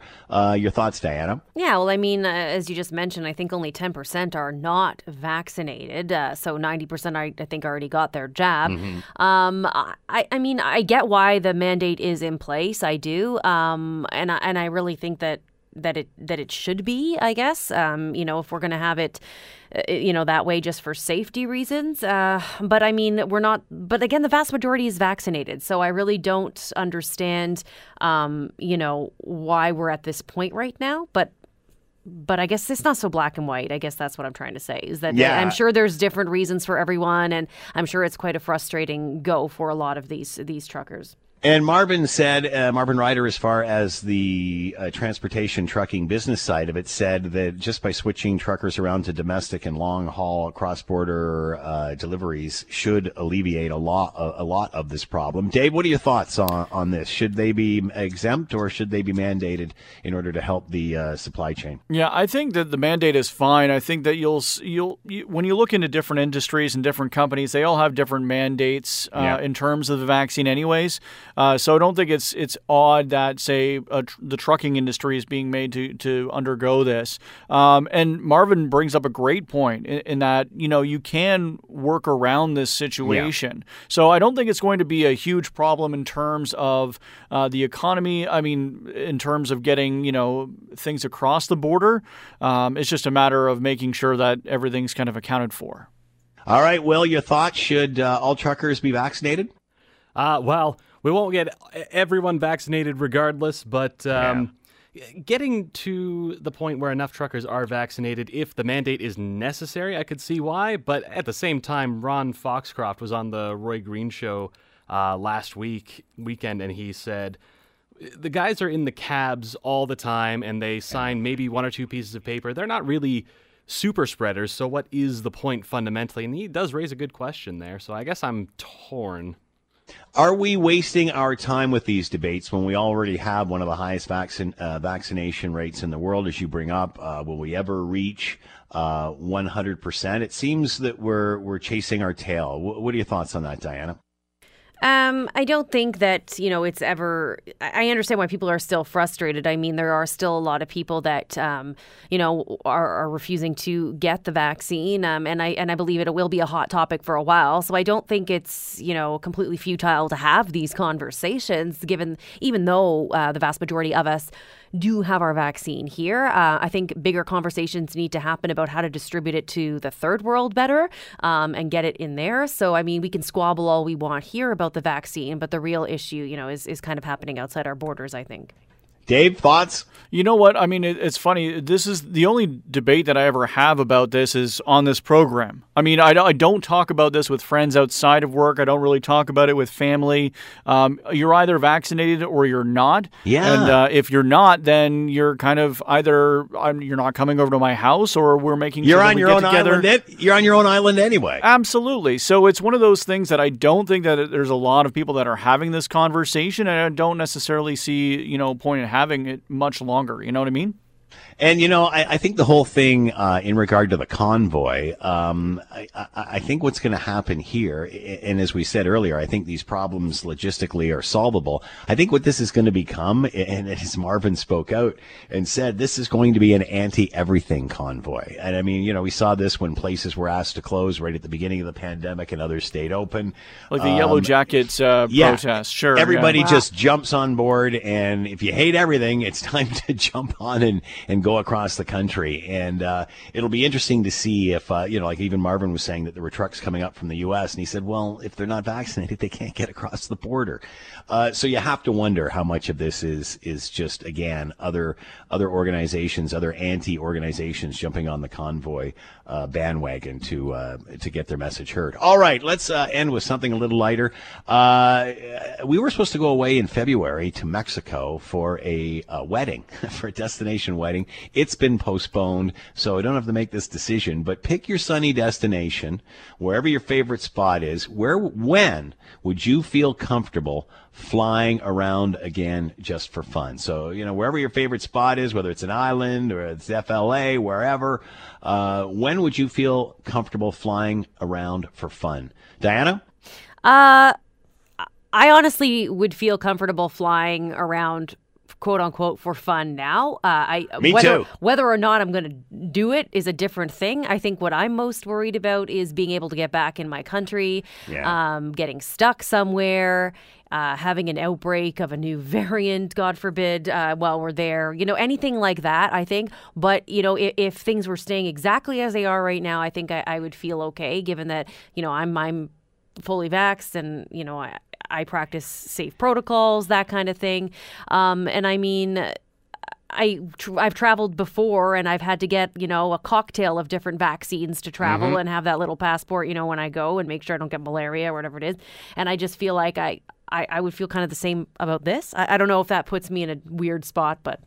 Your thoughts diana? Yeah, well, I mean, as you just mentioned, I think only 10% are not vaccinated. Uh, so 90%, I, I think, already got their jab. Um, I, I mean, I get why the mandate is in place. I do. Um, and, I, and I really think that. That it that it should be, I guess. Um, you know, if we're going to have it, uh, you know, that way just for safety reasons. Uh, but I mean, we're not. But again, the vast majority is vaccinated, so I really don't understand, um, you know, why we're at this point right now. But but I guess it's not so black and white. I guess that's what I'm trying to say. Is that Yeah. I'm sure there's different reasons for everyone, and I'm sure it's quite a frustrating go for a lot of these these truckers. And Marvin said, uh, Marvin Ryder, as far as the uh, transportation trucking business side of it, said that just by switching truckers around to domestic and long haul cross border uh, deliveries should alleviate a lot a, a lot of this problem. Dave, what are your thoughts on on this? Should they be exempt or should they be mandated in order to help the uh, supply chain? Yeah, I think that the mandate is fine. I think that you'll you'll you, when you look into different industries and different companies, they all have different mandates uh, Yeah. in terms of the vaccine, anyways. Uh, so I don't think it's it's odd that say uh, tr- the trucking industry is being made to to undergo this. Um, and Marvin brings up a great point in, in that you know you can work around this situation. So I don't think it's going to be a huge problem in terms of uh, the economy. I mean, in terms of getting you know things across the border. Um, it's just a matter of making sure that everything's kind of accounted for. All right, Will, your thoughts? Should uh, all truckers be vaccinated? Uh, well, we won't get everyone vaccinated regardless, but um, getting to the point where enough truckers are vaccinated, if the mandate is necessary, I could see why. But at the same time, Ron Foxcroft was on the Roy Green show uh, last week weekend, and he said the guys are in the cabs all the time, and they sign maybe one or two pieces of paper. They're not really super spreaders. So what is the point fundamentally? And he does raise a good question there. So I guess I'm torn. Are we wasting our time with these debates when we already have one of the highest vaccine, uh, vaccination rates in the world, as you bring up? Uh, will we ever reach uh, 100%? It seems that we're we're chasing our tail. Wh- what are your thoughts on that, Diana? Um, I don't think that you know it's ever. I understand why people are still frustrated. I mean, there are still a lot of people that um, you know are, are refusing to get the vaccine, um, and I and I believe it will be a hot topic for a while. So I don't think it's you know completely futile to have these conversations, given even though uh, the vast majority of us do have our vaccine here. Uh, I think bigger conversations need to happen about how to distribute it to the third world better um, and get it in there. So, I mean, we can squabble all we want here about the vaccine, but the real issue, you know, is, is kind of happening outside our borders, I think. Dave, thoughts? You know what? I mean, it, it's funny. This is the only debate that I ever have about this is on this program. I mean, I, I don't talk about this with friends outside of work. I don't really talk about it with family. Um, you're either vaccinated or you're not. Yeah. And uh, if you're not, then you're kind of either um, you're not coming over to my house or we're making. You're sure on we your get own together. island. You're on your own island anyway. Absolutely. So it's one of those things that I don't think that there's a lot of people that are having this conversation, and I don't necessarily see you know point in having it much longer. You know what I mean? And you know, I, I think the whole thing uh, in regard to the convoy, um, I, I, I think what's going to happen here, and as we said earlier, I think these problems logistically are solvable. I think what this is going to become, and as Marvin spoke out and said, this is going to be an anti-everything convoy. And I mean, you know, we saw this when places were asked to close right at the beginning of the pandemic, and others stayed open. Like the Yellow Um, Jackets uh, yeah. protest. Sure. Everybody yeah. just jumps on board, and if you hate everything, it's time to jump on and, and go across the country. And uh, it'll be interesting to see if, uh, you know, like even Marvin was saying that there were trucks coming up from the U.S., and he said, well, if they're not vaccinated, they can't get across the border. Uh, so you have to wonder how much of this is is just again other other organizations, other anti organizations jumping on the convoy uh, bandwagon to uh, to get their message heard. All right, let's uh, end with something a little lighter. Uh, we were supposed to go away in February to Mexico for a, uh wedding, for a destination wedding. It's been postponed, so I don't have to make this decision. But pick your sunny destination, wherever your favorite spot is. Where, when would you feel comfortable flying around again just for fun? So you know, wherever your favorite spot is, whether it's an island or it's FLA, wherever. Uh, when would you feel comfortable flying around for fun, Diana? Uh, I honestly would feel comfortable flying around quote unquote for fun now. Uh, I Me whether, too. Whether or not I'm going to do it is a different thing. I think what I'm most worried about is being able to get back in my country, Yeah. um, getting stuck somewhere. Uh, having an outbreak of a new variant, God forbid, uh, while we're there, you know, anything like that, I think. But, you know, if, if things were staying exactly as they are right now, I think I, I would feel okay, given that, you know, I'm, I'm fully vaxxed and you know I, I practice safe protocols that kind of thing. Um, and I mean I tr- I've traveled before and I've had to get you know a cocktail of different vaccines to travel and have that little passport you know when I go and make sure I don't get malaria or whatever it is. And I just feel like I I, I would feel kind of the same about this. I, I don't know if that puts me in a weird spot, but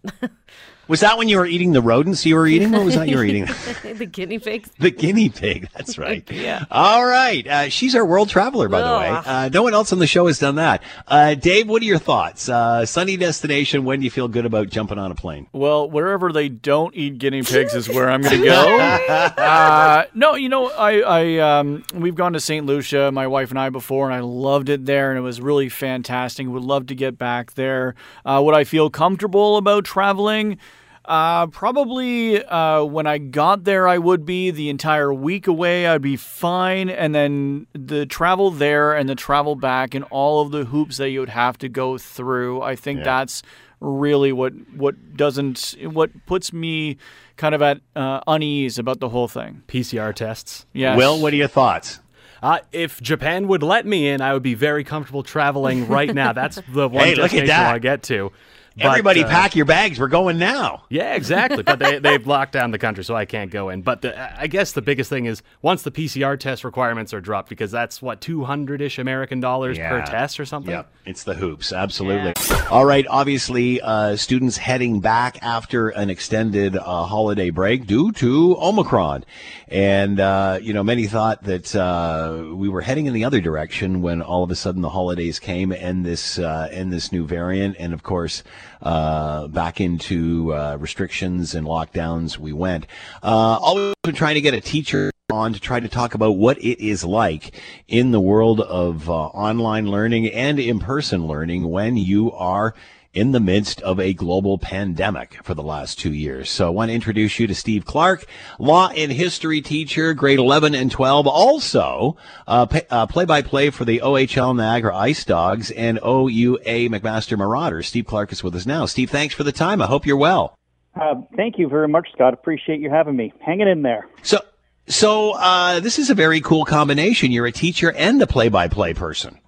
Was that when you were eating the rodents you were eating? What was that you were eating? the guinea pigs. The guinea pig. That's right. Yeah. All right. Uh, she's our world traveler, by the way. Uh, no one else on the show has done that. Uh, Dave, what are your thoughts? Uh, sunny destination. When do you feel good about jumping on a plane? Well, wherever they don't eat guinea pigs is where I'm going to go. uh, no, you know, I, I um, we've gone to St. Lucia, my wife and I, before, and I loved it there, and it was really fantastic. Would love to get back there. Uh, would I feel comfortable about traveling? Uh, probably uh, when I got there, I would be the entire week away. I'd be fine, and then the travel there and the travel back and all of the hoops that you would have to go through. I think Yeah. that's really what what doesn't what puts me kind of at uh, unease about the whole thing. PCR tests. Yes. Will, what are your thoughts? Uh, if Japan would let me in, I would be very comfortable traveling right now. That's the one Hey, look at destination that. I want to get to. But, Everybody uh, pack your bags. We're going now. Yeah, exactly. But they, they've locked down the country, so I can't go in. But the, I guess the biggest thing is once the PCR test requirements are dropped, because that's what, 200 ish American dollars per test or something? Yep, it's the hoops, absolutely. All right, obviously, uh, students heading back after an extended uh, holiday break due to Omicron. And, uh, you know, many thought that uh, we were heading in the other direction when all of a sudden the holidays came and this, uh, and this new variant. And of course, uh, back into uh, restrictions and lockdowns we went. Uh, always been trying to get a teacher on to try to talk about what it is like in the world of uh, online learning and in-person learning when you are in the midst of a global pandemic for the last two years. So I want to introduce you to Steve Clark, law and history teacher, grade 11 and 12, also uh, play by play for the OHL Niagara IceDogs and OUA McMaster Marauders. Steve Clark is with us now. Steve, thanks for the time. I hope you're well. Uh, thank you very much, Scott. Appreciate you having me. Hanging in there. So, so uh, this is a very cool combination. You're a teacher and a play-by-play person.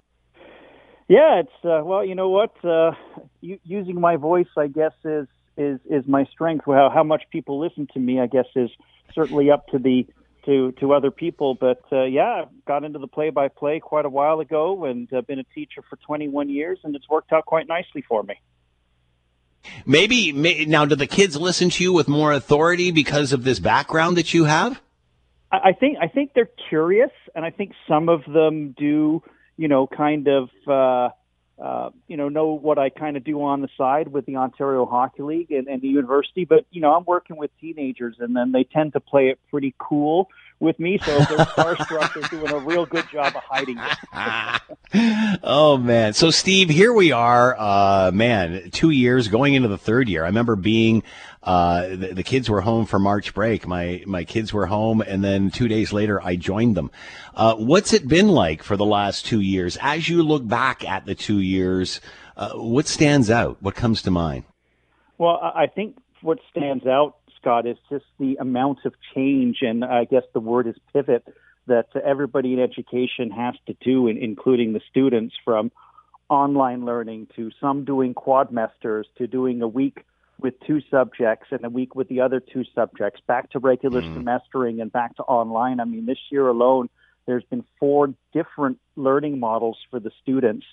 Yeah, it's uh, well, you know what? Uh, u- using my voice, I guess, is is is my strength. Well, how much people listen to me, I guess, is certainly up to the to to other people. But uh, yeah, I got into the play-by-play quite a while ago, and uh, been a teacher for 21 years, and it's worked out quite nicely for me. Maybe may, now, do the kids listen to you with more authority because of this background that you have? I, I think I think they're curious, and I think some of them do you know, kind of, uh, uh, you know, know what I kind of do on the side with the Ontario Hockey League and, and the university. But, you know, I'm working with teenagers and then they tend to play it pretty cool with me. So if they're starstruck, they're doing a real good job of hiding it. oh man! So Steve, here we are. Uh, man, two years going into the third year. I remember being. Uh, the, the, kids were home for March break. My my kids were home, and then two days later, I joined them. Uh, what's it been like for the last two years? As you look back at the two years, uh, what stands out? What comes to mind? Well, I think what stands out Scott, is just the amount of change, and I guess the word is pivot, that everybody in education has to do, including the students, from online learning to some doing quadmesters to doing a week with two subjects and a week with the other two subjects, back to regular mm. semestering and back to online. I mean, this year alone, there's been four different learning models for the students,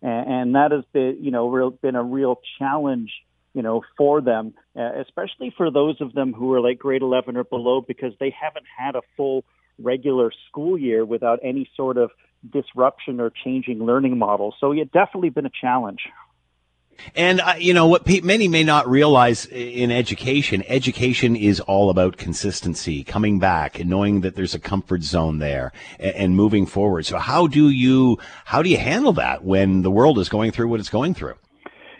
and, and that has been, you know, real, been a real challenge you know, for them, uh, especially for those of them who are like grade 11 or below, because they haven't had a full regular school year without any sort of disruption or changing learning model. So it's definitely been a challenge. And uh, you know what pe- many may not realize in education, education is all about consistency, coming back and knowing that there's a comfort zone there and, and moving forward. So how do you how do you handle that when the world is going through what it's going through?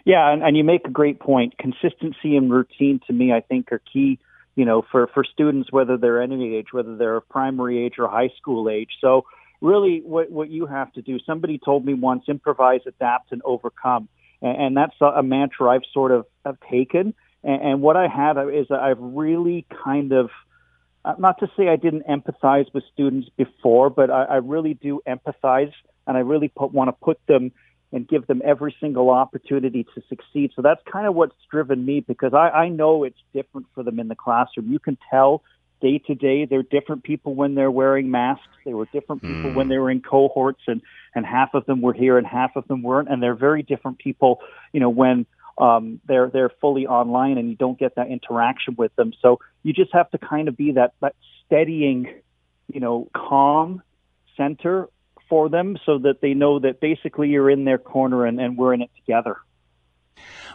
Yeah, and, and you make a great point. Consistency and routine to me, I think, are key. You know, for for students, whether they're any age, whether they're primary age or high school age. So really, what what you have to do. Somebody told me once: improvise, adapt, and overcome. And, and that's a, a mantra I've sort of have taken. And, and what I have is I've really kind of uh, not to say I didn't empathize with students before, but I, I really do empathize, and I really put, want to put them and give them every single opportunity to succeed. So that's kind of what's driven me because I, I know it's different for them in the classroom. You can tell day to day they're different people when they're wearing masks. They were different people mm. when they were in cohorts and, and half of them were here and half of them weren't. And they're very different people, you know, when um, they're they're fully online and you don't get that interaction with them. So you just have to kind of be that that steadying, you know, calm center for them so that they know that basically you're in their corner and, and we're in it together.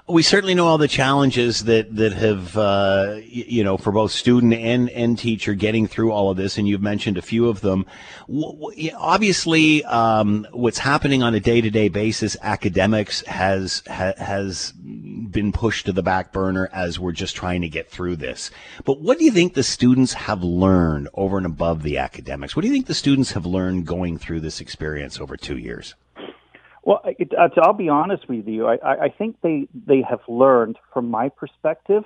We certainly know all the challenges that that have uh, you know for both student and and teacher getting through all of this, and you've mentioned a few of them. Obviously, um, what's happening on a day to day basis, academics has ha, has been pushed to the back burner as we're just trying to get through this. But what do you think the students have learned over and above the academics? What do you think the students have learned going through this experience over two years? Well, it, I'll be honest with you. I, I think they they have learned, from my perspective,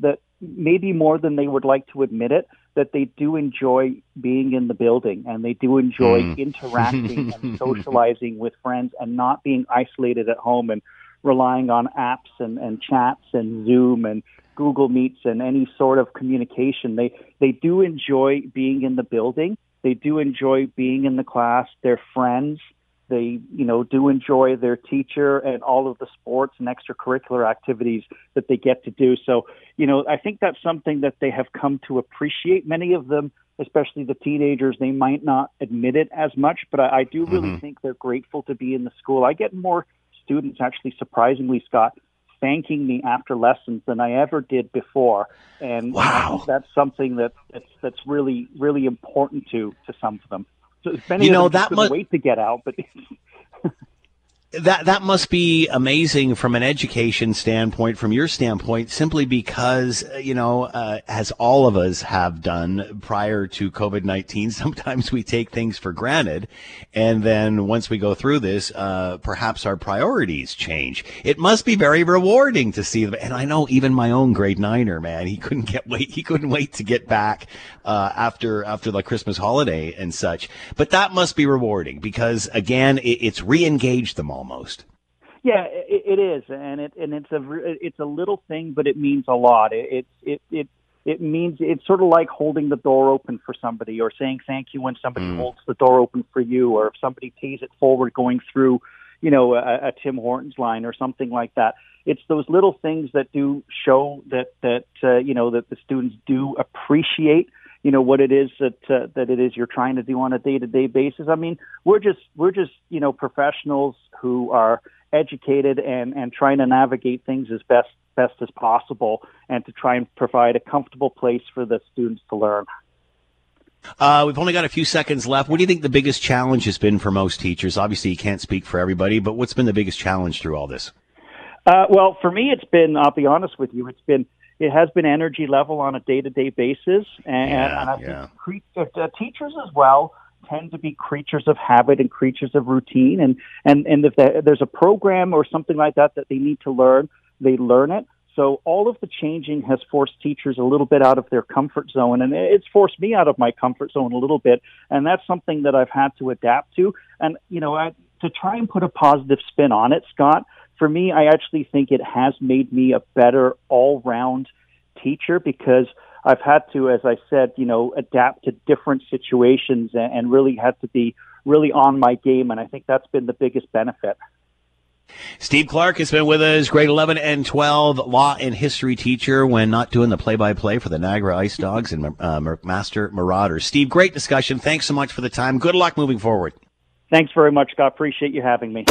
that maybe more than they would like to admit it, that they do enjoy being in the building and they do enjoy mm. interacting and socializing with friends and not being isolated at home and relying on apps and, and chats and Zoom and Google Meets and any sort of communication. They they do enjoy being in the building. They do enjoy being in the class. Their friends they, you know, do enjoy their teacher and all of the sports and extracurricular activities that they get to do. So, you know, I think that's something that they have come to appreciate. Many of them, especially the teenagers, they might not admit it as much, but I, I do really mm-hmm. think they're grateful to be in the school. I get more students, actually, surprisingly, Scott, thanking me after lessons than I ever did before, and wow. that's something that that's, that's really really important to to some of them. So many you know that must wait to get out, but that that must be amazing from an education standpoint, from your standpoint, simply because uh, you know, uh, as all of us have done prior to COVID nineteen, sometimes we take things for granted, and then once we go through this, uh, perhaps our priorities change. It must be very rewarding to see them, and I know even my own grade niner man, he couldn't get wait, he couldn't wait to get back uh, after after the Christmas holiday and such. But that must be rewarding because again, it, it's re-engaged them all almost. Yeah, it, it is, and it and it's a it's a little thing, but it means a lot. It it it it means it's sort of like holding the door open for somebody, or saying thank you when somebody mm. holds the door open for you, or if somebody pays it forward going through, you know, a, a Tim Hortons line or something like that. It's those little things that do show that that uh, you know that the students do appreciate you know what it is that uh, that it is you're trying to do on a day to day basis. I mean, we're just we're just you know professionals who are educated and and trying to navigate things as best best as possible and to try and provide a comfortable place for the students to learn. Uh, we've only got a few seconds left. What do you think the biggest challenge has been for most teachers? Obviously, you can't speak for everybody, but what's been the biggest challenge through all this? Uh, well, for me, it's been, I'll be honest with you, it's been it has been energy level on a day to day basis, and, yeah, and I yeah. think cre- uh, teachers as well tend to be creatures of habit and creatures of routine, and and and if there's a program or something like that that they need to learn, they learn it. So all of the changing has forced teachers a little bit out of their comfort zone, and it's forced me out of my comfort zone a little bit, and that's something that I've had to adapt to. And you know, I, to try and put a positive spin on it, Scott, for me, I actually think it has made me a better all round teacher because I've had to, as I said, you know, adapt to different situations and, and really had to be really on my game. And I think that's been the biggest benefit. Steve Clark has been with us, grade 11 and 12, law and history teacher when not doing the play by play for the Niagara IceDogs and uh, McMaster Marauders. Steve, great discussion. Thanks so much for the time. Good luck moving forward. Thanks very much, Scott. Appreciate you having me.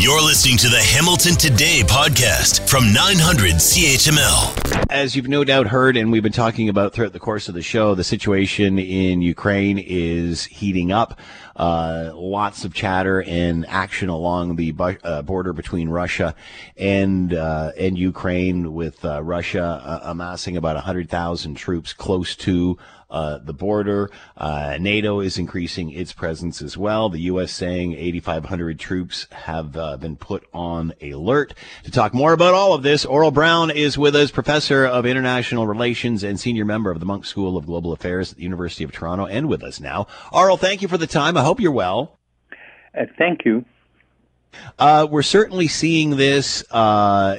You're listening to the Hamilton Today podcast from 900 CHML. As you've no doubt heard, and we've been talking about throughout the course of the show, the situation in Ukraine is heating up. Uh, lots of chatter and action along the bu- uh, border between Russia and uh, and Ukraine, with uh, Russia uh, amassing about 100,000 troops close to uh, the border. Uh, NATO is increasing its presence as well. The U.S. saying 8,500 troops have uh, been put on alert. To talk more about all of this, Aurel Braun is with us, professor of international relations and senior member of the Munk School of Global Affairs at the University of Toronto, and with us now. Aurel, thank you for the time. I hope you're well. Uh, thank you. Uh, we're certainly seeing this uh,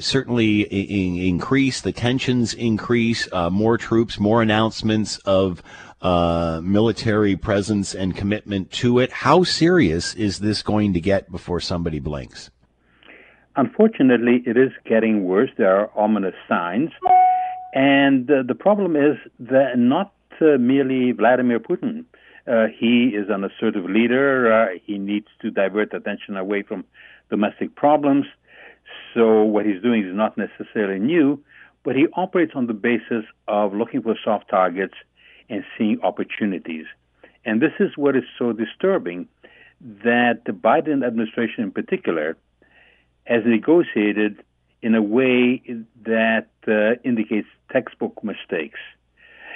certainly in- increase. The tensions increase. Uh, more troops, more announcements of uh, military presence and commitment to it. How serious is this going to get before somebody blinks? Unfortunately, it is getting worse. There are ominous signs. And uh, the problem is that not uh, merely Vladimir Putin. Uh, he is an assertive leader. Uh, he needs to divert attention away from domestic problems. So what he's doing is not necessarily new, but he operates on the basis of looking for soft targets and seeing opportunities. And this is what is so disturbing that the Biden administration in particular has negotiated in a way that uh, indicates textbook mistakes.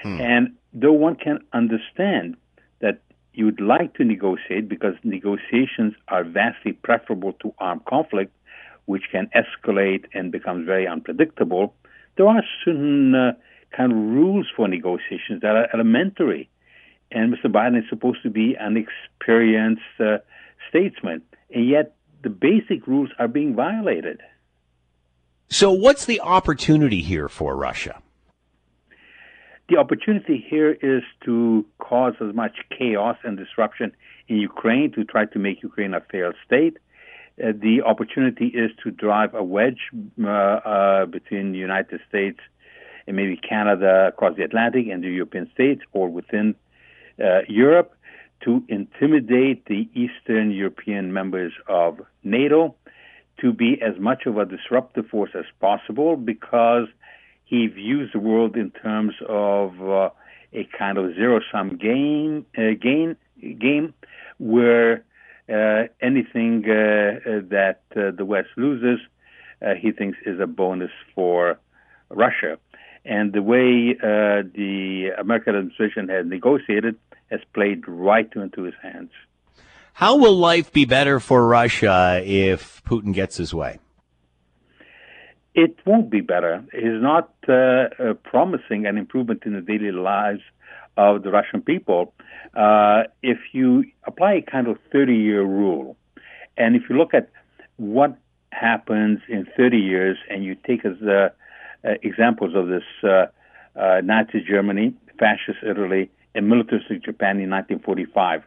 Hmm. And though one can understand that you would like to negotiate because negotiations are vastly preferable to armed conflict, which can escalate and become very unpredictable. There are certain uh, kind of rules for negotiations that are elementary. And Mr. Biden is supposed to be an experienced uh, statesman, and yet the basic rules are being violated. So, what's the opportunity here for Russia? The opportunity here is to cause as much chaos and disruption in Ukraine to try to make Ukraine a failed state. Uh, the opportunity is to drive a wedge uh, uh, between the United States and maybe Canada across the Atlantic and the European states or within uh, Europe to intimidate the Eastern European members of NATO to be as much of a disruptive force as possible because he views the world in terms of uh, a kind of zero sum game, uh, game, game where uh, anything uh, uh, that the West loses, he thinks is a bonus for Russia. And the way the American administration has negotiated has played right into his hands. How will life be better for Russia if Putin gets his way? It won't be better. He's not uh, uh, promising an improvement in the daily lives of the Russian people. Uh, if you apply a kind of 30 year rule, and if you look at what happens in 30 years, and you take as uh, uh, examples of this uh, Nazi Germany, fascist Italy, and militaristic Japan in 1945,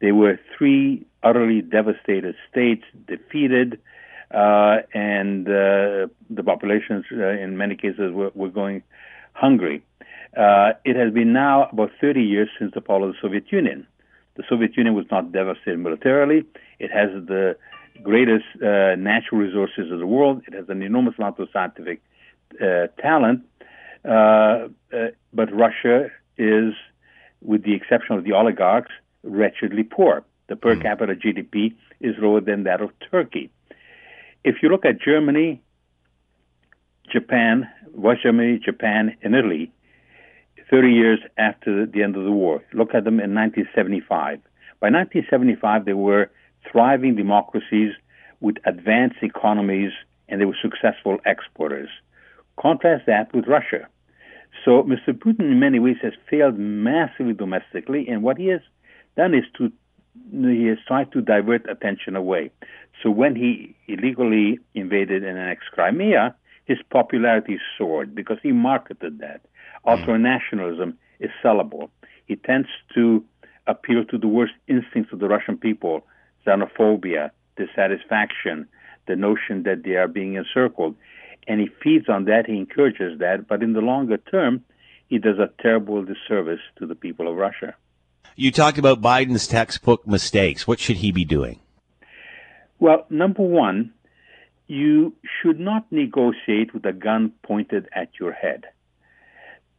they were three utterly devastated states, defeated, uh, and uh, the populations, uh, in many cases, were, were going hungry. Uh, it has been now about 30 years since the fall of the Soviet Union. The Soviet Union was not devastated militarily. It has the greatest uh, natural resources of the world. It has an enormous amount of scientific uh, talent. but Russia is, with the exception of the oligarchs, wretchedly poor. The per mm. capita GDP is lower than that of Turkey. If you look at Germany, Japan, West Germany, Japan, and Italy, 30 years after the end of the war, look at them in 1975. By 1975, they were thriving democracies with advanced economies and they were successful exporters. Contrast that with Russia. So Mr. Putin, in many ways, has failed massively domestically, and what he has done is to he has tried to divert attention away. So when he illegally invaded and annexed Crimea, his popularity soared because he marketed that. Hmm. Ultranationalism is sellable. He tends to appeal to the worst instincts of the Russian people xenophobia, dissatisfaction, the notion that they are being encircled. And he feeds on that, he encourages that, but in the longer term, he does a terrible disservice to the people of Russia. You talked about Biden's textbook mistakes. What should he be doing? Well, number one, you should not negotiate with a gun pointed at your head.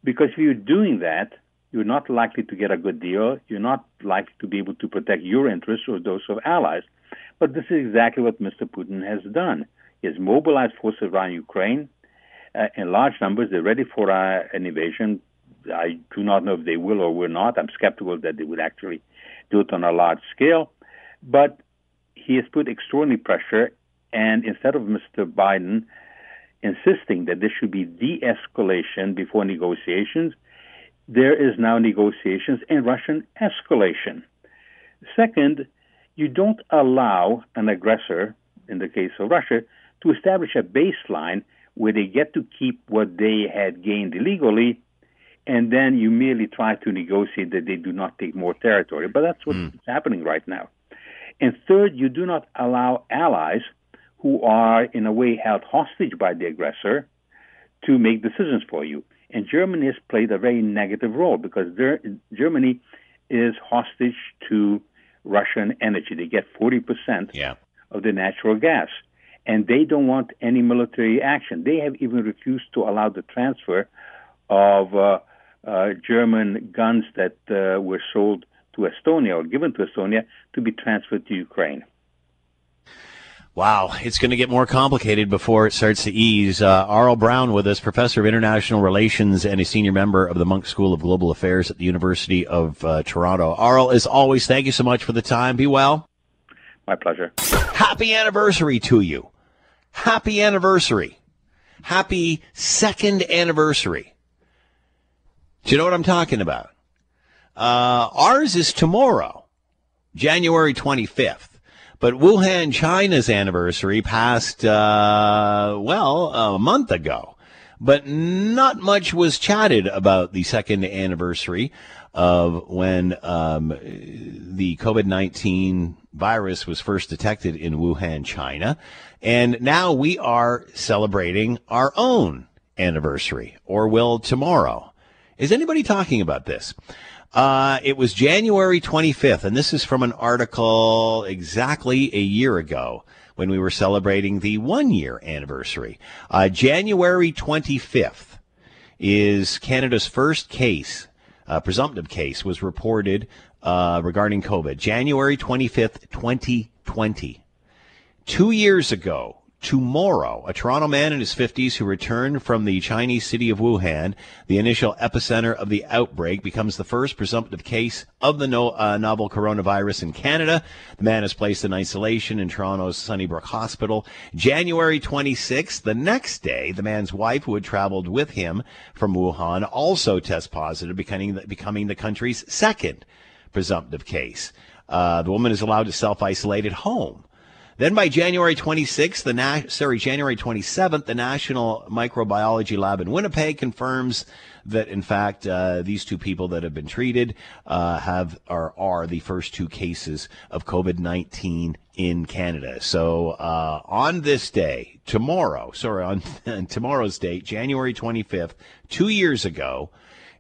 Because if you're doing that, you're not likely to get a good deal. You're not likely to be able to protect your interests or those of allies. But this is exactly what Mr. Putin has done. He has mobilized forces around Ukraine uh, in large numbers. They're ready for uh, an invasion. I do not know if they will or will not. I'm skeptical that they would actually do it on a large scale. But he has put extraordinary pressure, and instead of Mr. Biden insisting that there should be de escalation before negotiations, there is now negotiations and Russian escalation. Second, you don't allow an aggressor, in the case of Russia, to establish a baseline where they get to keep what they had gained illegally and then you merely try to negotiate that they do not take more territory. But that's what's mm. happening right now. And third, you do not allow allies who are, in a way, held hostage by the aggressor to make decisions for you. And Germany has played a very negative role because Germany is hostage to Russian energy. They get 40% yeah. of the natural gas. And they don't want any military action. They have even refused to allow the transfer of uh, uh, German guns that uh, were sold to Estonia or given to Estonia to be transferred to Ukraine. Wow, it's going to get more complicated before it starts to ease. Uh, Aurel Braun with us, professor of international relations and a senior member of the Munk School of Global Affairs at the University of uh, Toronto. Aurel, as always, thank you so much for the time. Be well. My pleasure. Happy anniversary to you. Happy anniversary. Happy second anniversary. Do you know what I'm talking about? Uh, ours is tomorrow, January 25th. But Wuhan, China's anniversary passed, uh, well, a month ago. But not much was chatted about the second anniversary of when um, the COVID 19 virus was first detected in Wuhan, China. And now we are celebrating our own anniversary, or will tomorrow. Is anybody talking about this? Uh, it was January 25th, and this is from an article exactly a year ago when we were celebrating the one year anniversary. Uh, January 25th is Canada's first case, uh, presumptive case, was reported uh, regarding COVID. January 25th, 2020. Two years ago, tomorrow, a Toronto man in his 50s who returned from the Chinese city of Wuhan, the initial epicenter of the outbreak, becomes the first presumptive case of the no, uh, novel coronavirus in Canada. The man is placed in isolation in Toronto's Sunnybrook Hospital. January 26th, the next day, the man's wife, who had traveled with him from Wuhan, also tests positive, becoming the, becoming the country's second presumptive case. Uh, the woman is allowed to self isolate at home. Then by January 26th, the na- sorry, January 27th, the National Microbiology Lab in Winnipeg confirms that in fact uh, these two people that have been treated uh, have are are the first two cases of COVID-19 in Canada. So uh, on this day, tomorrow, sorry, on tomorrow's date, January 25th, two years ago,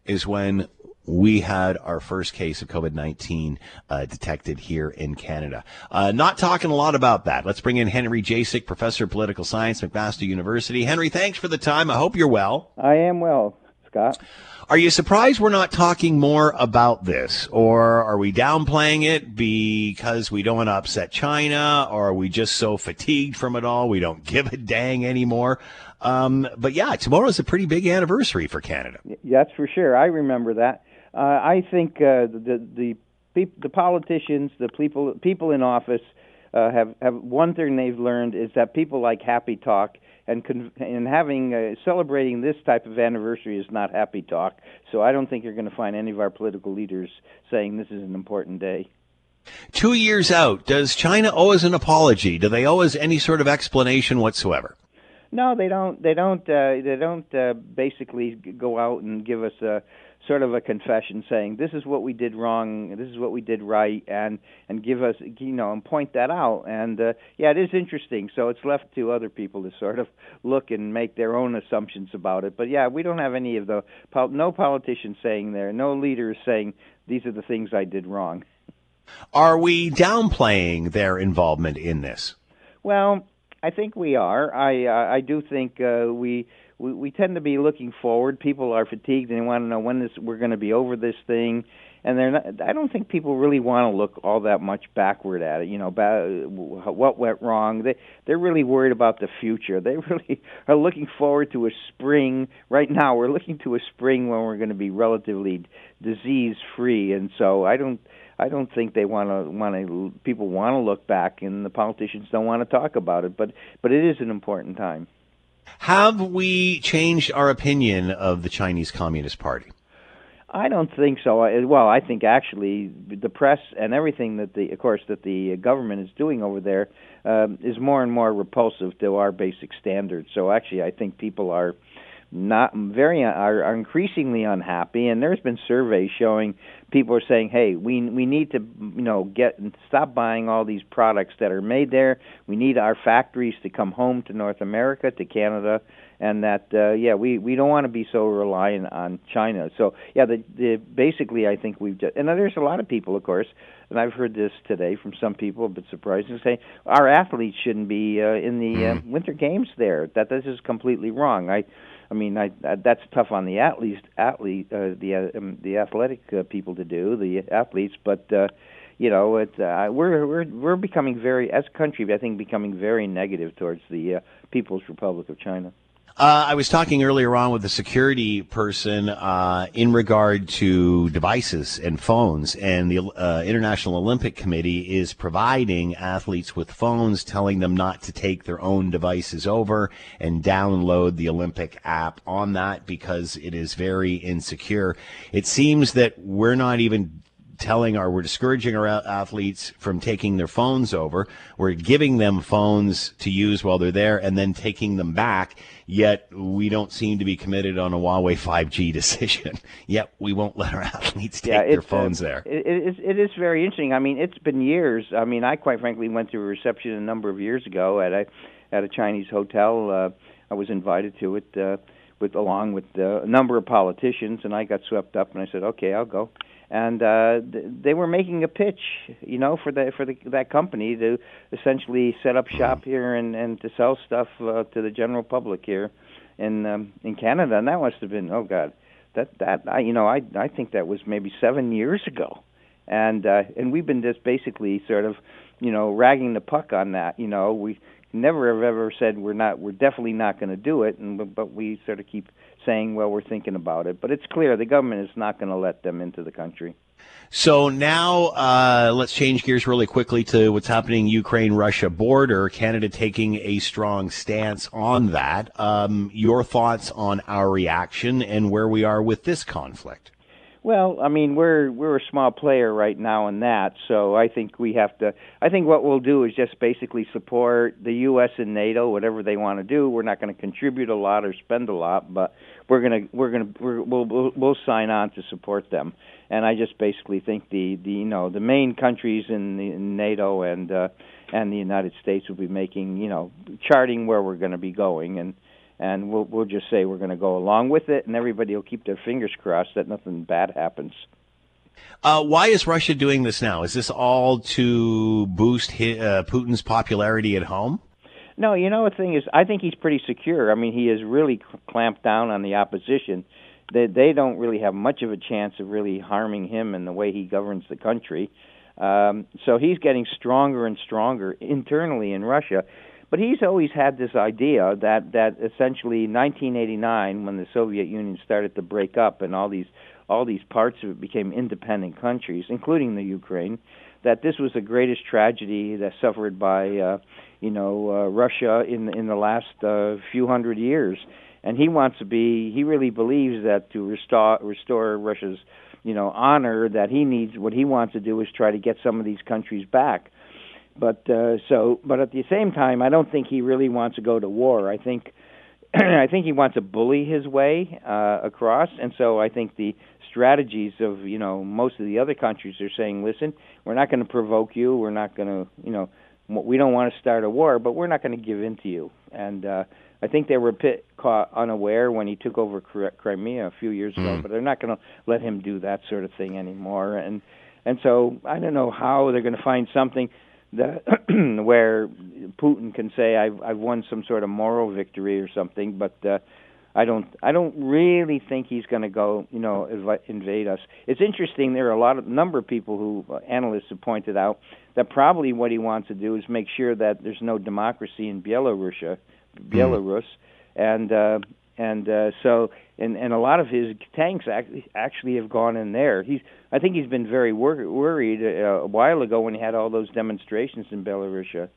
is when we had our first case of COVID 19 uh, detected here in Canada. Uh, not talking a lot about that. Let's bring in Henry Jacek, Professor of Political Science, McMaster University. Henry, thanks for the time. I hope you're well. I am well, Scott. Are you surprised we're not talking more about this? Or are we downplaying it because we don't want to upset China? Or are we just so fatigued from it all we don't give a dang anymore? Um, but yeah, tomorrow's a pretty big anniversary for Canada. That's for sure. I remember that. Uh, I think uh, the the the politicians, the people people in office, uh, have have one thing they've learned is that people like happy talk, and con- and having uh, celebrating this type of anniversary is not happy talk. So I don't think you're going to find any of our political leaders saying this is an important day. Two years out, does China owe us an apology? Do they owe us any sort of explanation whatsoever? No, they don't. They don't. Uh, they don't uh, basically go out and give us a sort of a confession saying this is what we did wrong. This is what we did right and and give us you know and point that out. And uh, yeah it is interesting. So it's left to other people to sort of look and make their own assumptions about it. But yeah we don't have any of the no politicians saying there no leaders saying these are the things I did wrong. Are we downplaying their involvement in this? Well I think we are. I uh, I do think uh, we we, we tend to be looking forward. People are fatigued and they want to know when this we're going to be over this thing, and they're not. I don't think people really want to look all that much backward at it. You know, about what went wrong. They they're really worried about the future. They really are looking forward to a spring. Right now, we're looking to a spring when we're going to be relatively disease free, and so I don't. I don't think they want to want to people want to look back and the politicians don't want to talk about it but but it is an important time have we changed our opinion of the Chinese Communist Party? I don't think so. Well, I think actually the press and everything that the, of course, that the government is doing over there um, is more and more repulsive to our basic standards. So actually, I think people are not very are, are increasingly unhappy. And there's been surveys showing people are saying hey we we need to you know get stop buying all these products that are made there. We need our factories to come home to North America to Canada. And that uh, yeah we we don't want to be so reliant on China. So yeah the, the basically I think we've just and there's a lot of people of course and I've heard this today from some people a bit surprising say our athletes shouldn't be uh, in the uh, mm-hmm. winter games there. That this is completely wrong. I I mean, I, I, that's tough on the athletes, athlete, uh, the uh, um, the athletic uh, people to do, the athletes. But uh, you know, it, uh, we're we're we're becoming very, as a country, I think, becoming very negative towards the uh, People's Republic of China. Uh, I was talking earlier on with the security person uh, in regard to devices and phones, and the uh, International Olympic Committee is providing athletes with phones, telling them not to take their own devices over and download the Olympic app on that because it is very insecure. It seems that we're not even telling our we're discouraging our athletes from taking their phones over. We're giving them phones to use while they're there and then taking them back. Yet we don't seem to be committed on a Huawei 5G decision. Yet we won't let our athletes take yeah, their phones uh, there. It, it, is, it is very interesting. I mean, it's been years. I mean, I quite frankly went to a reception a number of years ago at a at a Chinese hotel. Uh, I was invited to it. Uh, with along with uh, a number of politicians, and I got swept up, and I said, "Okay, I'll go." And uh, they were making a pitch, you know, for the for the, that company to essentially set up shop here and and to sell stuff uh, to the general public here in um, in Canada, and that must have been oh god, that that I you know I I think that was maybe seven years ago, and uh, and we've been just basically sort of, you know, ragging the puck on that. You know, we never have ever said we're not, we're definitely not going to do it, and but we sort of keep saying, well, we're thinking about it. But it's clear the government is not going to let them into the country. So now uh, let's change gears really quickly to what's happening Ukraine Russia border. Canada taking a strong stance on that. Um, your thoughts on our reaction and where we are with this conflict? Well, I mean, we're we're a small player right now in that, so I think we have to. I think what we'll do is just basically support the U.S. and NATO, whatever they want to do. We're not going to contribute a lot or spend a lot, but we're gonna we're gonna we're, we'll, we'll we'll sign on to support them. And I just basically think the the you know the main countries in, the, in NATO and uh, and the United States will be making you know charting where we're going to be going and and we'll we'll just say we're going to go along with it, and everybody will keep their fingers crossed that nothing bad happens. Uh, why is Russia doing this now? Is this all to boost his, uh, Putin's popularity at home? No, you know the thing is, I think he's pretty secure. I mean, he has really clamped down on the opposition. They they don't really have much of a chance of really harming him in the way he governs the country. Um, so he's getting stronger and stronger internally in Russia. But he's always had this idea that that essentially 1989, when the Soviet Union started to break up and all these all these parts of it became independent countries, including the Ukraine, that this was the greatest tragedy that suffered by uh, you know uh, Russia in in the last uh, few hundred years. And he wants to be. He really believes that to restore restore Russia's you know honor, that he needs what he wants to do is try to get some of these countries back. But uh, so, but at the same time, I don't think he really wants to go to war. I think, I think he wants to bully his way uh, across, and so I think the strategies of you know most of the other countries are saying, listen, we're not going to provoke you, we're not going to, you know, we don't want to start a war, but we're not going to give in to you. And uh, I think they were a bit caught unaware when he took over Crimea a few years ago, mm. but they're not going to let him do that sort of thing anymore. And and so I don't know how they're going to find something that where Putin can say I've I've won some sort of moral victory or something, but uh, I don't I don't really think he's going to go you know inv- invade us. It's interesting. There are a lot of number of people who uh, analysts have pointed out that probably what he wants to do is make sure that there's no democracy in Belarus, hmm. Belarus, and uh, and uh, so and and a lot of his tanks actually actually have gone in there. He's I think he's been very wor- worried uh, a while ago when he had all those demonstrations in Belarus.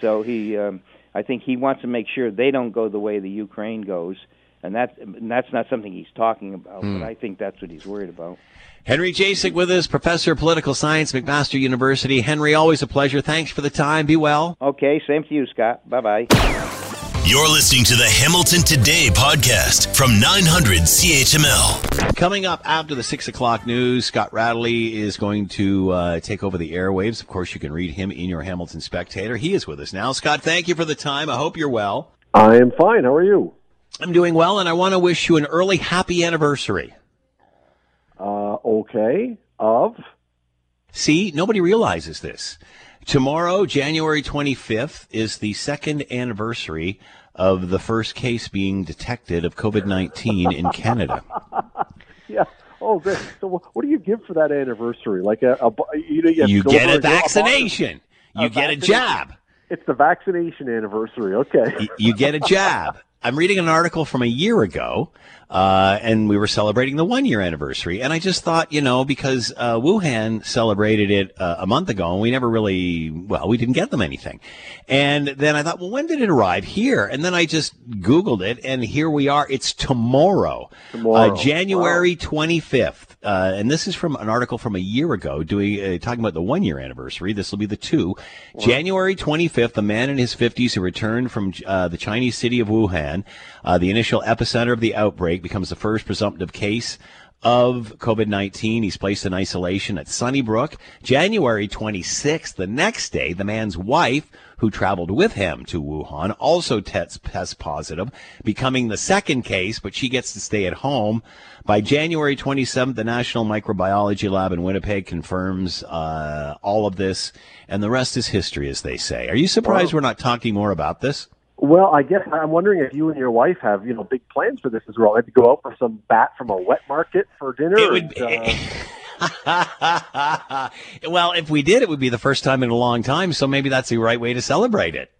So he um, I think he wants to make sure they don't go the way the Ukraine goes. And that and that's not something he's talking about, hmm. but I think that's what he's worried about. Henry Jacek with us, professor of political science, McMaster University. Henry, always a pleasure. Thanks for the time. Be well. Okay, same to you, Scott. Bye bye. You're listening to the Hamilton Today podcast from 900 CHML. Coming up after the 6 o'clock news, Scott Radley is going to uh, take over the airwaves. Of course, you can read him in your Hamilton Spectator. He is with us now. Scott, thank you for the time. I hope you're well. I am fine. How are you? I'm doing well, and I want to wish you an early happy anniversary. Uh, okay. Of? See, nobody realizes this. Tomorrow, January 25th, is the second anniversary of the first case being detected of COVID 19 in Canada. yeah. Oh, good. So, what do you give for that anniversary? Like a, a you, know, you, you get a vaccination. A you get a jab. It's the vaccination anniversary. Okay. you, you get a jab. I'm reading an article from a year ago uh, and we were celebrating the one year anniversary. And I just thought, you know, because uh, Wuhan celebrated it uh, a month ago, and we never really, well, we didn't get them anything. And then I thought, well, when did it arrive here? And then I just Googled it, and here we are. It's tomorrow, tomorrow. Uh, January wow. 25th. Uh, and this is from an article from a year ago, doing uh, talking about the one year anniversary. This will be the two. Wow. January 25th, a man in his 50s who returned from the Chinese city of Wuhan, the initial epicenter of the outbreak becomes the first presumptive case of COVID 19. He's placed in isolation at Sunnybrook. January 26th, the next day, the man's wife, who traveled with him to Wuhan, also tests test positive, becoming the second case, but she gets to stay at home. By January 27th, the National Microbiology Lab in Winnipeg confirms uh, all of this, and the rest is history, as they say. Are you surprised we're not talking more about this? Well, I guess I'm wondering if you and your wife have, you know, big plans for this as well. Maybe go out for some bat from a wet market for dinner. It would, and, uh... well, if we did, it would be the first time in a long time. So maybe that's the right way to celebrate it.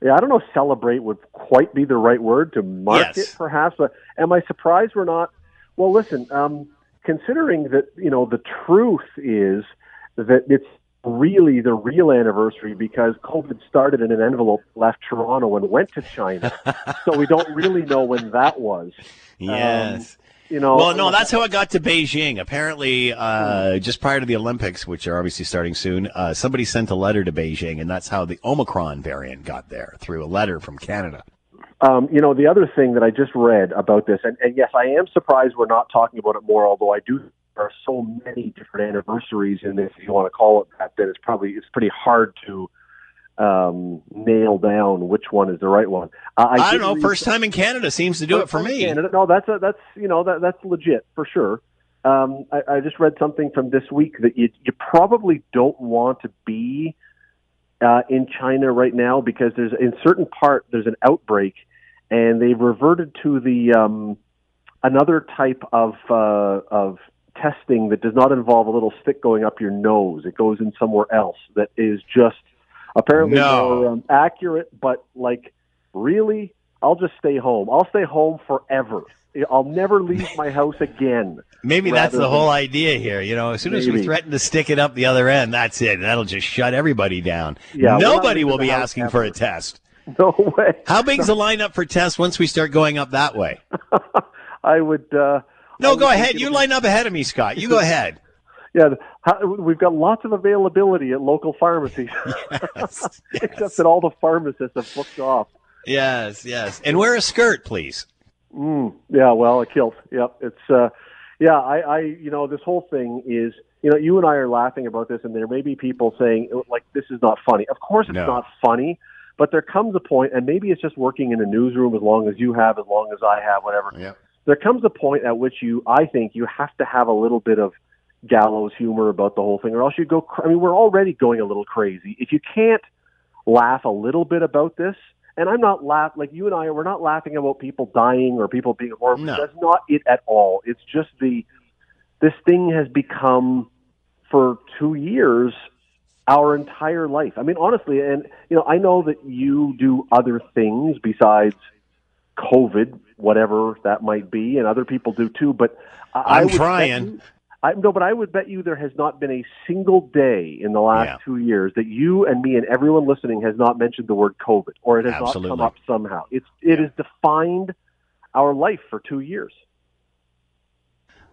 Yeah, I don't know if celebrate would quite be the right word to mark Yes. it, perhaps. But am I surprised we're not? Well, listen, um, considering that you know the truth is that it's really the real anniversary because COVID started in an envelope, left Toronto, and went to China. so we don't really know when that was. Yes. you know. well, no, that's how it got to Beijing. Apparently, uh, just prior to the Olympics, which are obviously starting soon, uh, somebody sent a letter to Beijing, and that's how the Omicron variant got there through a letter from Canada. Um, you know, the other thing that I just read about this, and, and yes, I am surprised we're not talking about it more, although I do are so many different anniversaries in this, if you want to call it that, that it's probably it's pretty hard to um, nail down which one is the right one. Uh, I, did don't know. read- First time in Canada seems to do it for me. Canada. No, that's a, that's you know that that's legit for sure. Um, I, I just read something from this week that you you probably don't want to be uh, in China right now because there's in certain part there's an outbreak, and they've reverted to the um, another type of uh, of testing that does not involve a little stick going up your nose. It goes in somewhere else that is just apparently No. more um, accurate, but like really, I'll just stay home. I'll stay home forever. I'll never leave my house again. Maybe that's the whole idea here. You know, as soon as we threaten to stick it up the other end, that's it. That'll just shut everybody down. Yeah, Nobody will be asking for a test. No way. How big's the lineup for tests once we start going up that way? I would. Uh, No, go ahead. You line up ahead of me, Scott. You go ahead. Yeah, we've got lots of availability at local pharmacies, except that all the pharmacists have booked off. Yes, yes. And wear a skirt, please. Mm, yeah, well, a kilt. Yep, it's. Uh, yeah, I, I, you know, this whole thing is, you know, you and I are laughing about this, and there may be people saying like this is not funny. Of course, it's No. not funny, but there comes a point, and maybe it's just working in a newsroom as long as you have, as long as I have, whatever. Yep. There comes a point at which you, I think, you have to have a little bit of gallows humor about the whole thing, or else you go. Cr- I mean, we're already going a little crazy. If you can't laugh a little bit about this, and I'm not laugh like you and I, we're not laughing about people dying or people being horrible. No. That's not it at all. It's just the this thing has become for two years our entire life. I mean, honestly, and you know, I know that you do other things besides COVID, whatever that might be, and other people do too. But I, would trying. you- I no, but I would bet you there has not been a single day in the last Yeah. two years that you and me and everyone listening has not mentioned the word COVID or it has not come up somehow. It's it has defined our life for two years.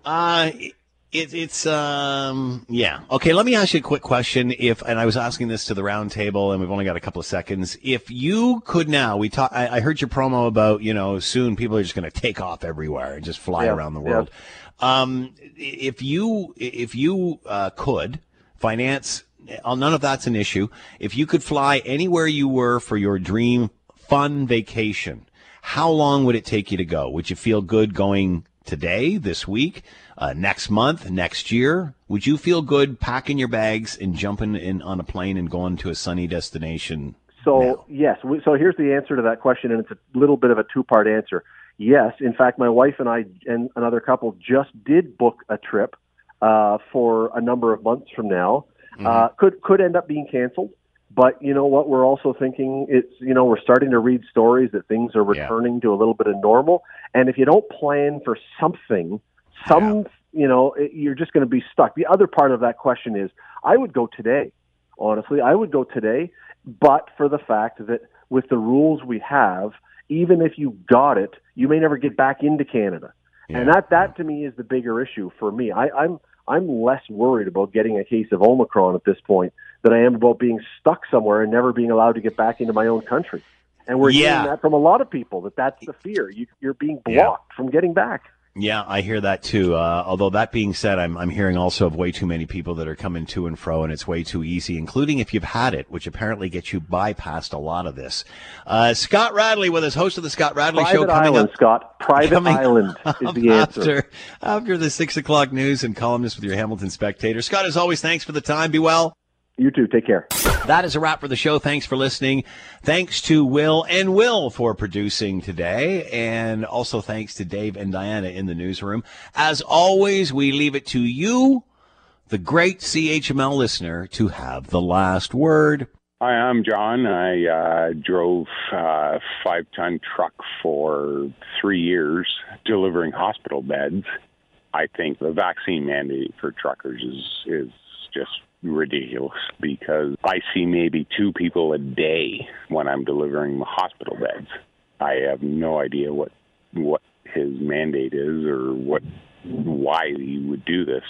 Uh, it, it's um yeah okay. Let me ask you a quick question. If and I was asking this to the round table, and we've only got a couple of seconds. If you could now, we talk. I, I heard your promo about you know soon people are just going to take off everywhere and just fly Yeah, around the yeah. world. Um, if you if you uh, could finance, uh, none of that's an issue. If you could fly anywhere you were for your dream fun vacation, how long would it take you to go? Would you feel good going today, this week, uh, next month, next year? Would you feel good packing your bags and jumping in on a plane and going to a sunny destination? So yes, so here's the answer to that question, and it's a little bit of a two-part answer. Yes, in fact, my wife and I and another couple just did book a trip uh, for a number of months from now. Uh, could could end up being canceled, but you know what? We're also thinking it's you know we're starting to read stories that things are returning to a little bit of normal, and if you don't plan for something, some you know it, you're just going to be stuck. The other part of that question is, I would go today. Honestly, I would go today, but for the fact that with the rules we have, even if you got it, you may never get back into Canada. And that that to me is the bigger issue for me. I, I'm I'm less worried about getting a case of Omicron at this point than I am about being stuck somewhere and never being allowed to get back into my own country. And we're Yeah. hearing that from a lot of people that that's the fear. You, you're being blocked Yeah. from getting back. Yeah, I hear that too. Uh, although that being said, I'm I'm hearing also of way too many people that are coming to and fro, and it's way too easy, including if you've had it, which apparently gets you bypassed a lot of this. Uh, Scott Radley with us, host of the Scott Radley Show, Private coming island, up. Scott. Private island is the answer. after after the six o'clock news and columnist with your Hamilton Spectator. Scott, as always, thanks for the time. Be well. You too. Take care. That is a wrap for the show. Thanks for listening. Thanks to Will and Will for producing today. And also thanks to Dave and Diana in the newsroom. As always, we leave it to you the great CHML listener to have the last word. Hi, I'm John. I uh, drove a five ton truck for three years delivering hospital beds. I think the vaccine mandate for truckers is, is just ridiculous because I see maybe two people a day when I'm delivering the hospital beds. I have no idea what what his mandate is or what why he would do this.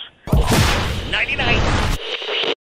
99.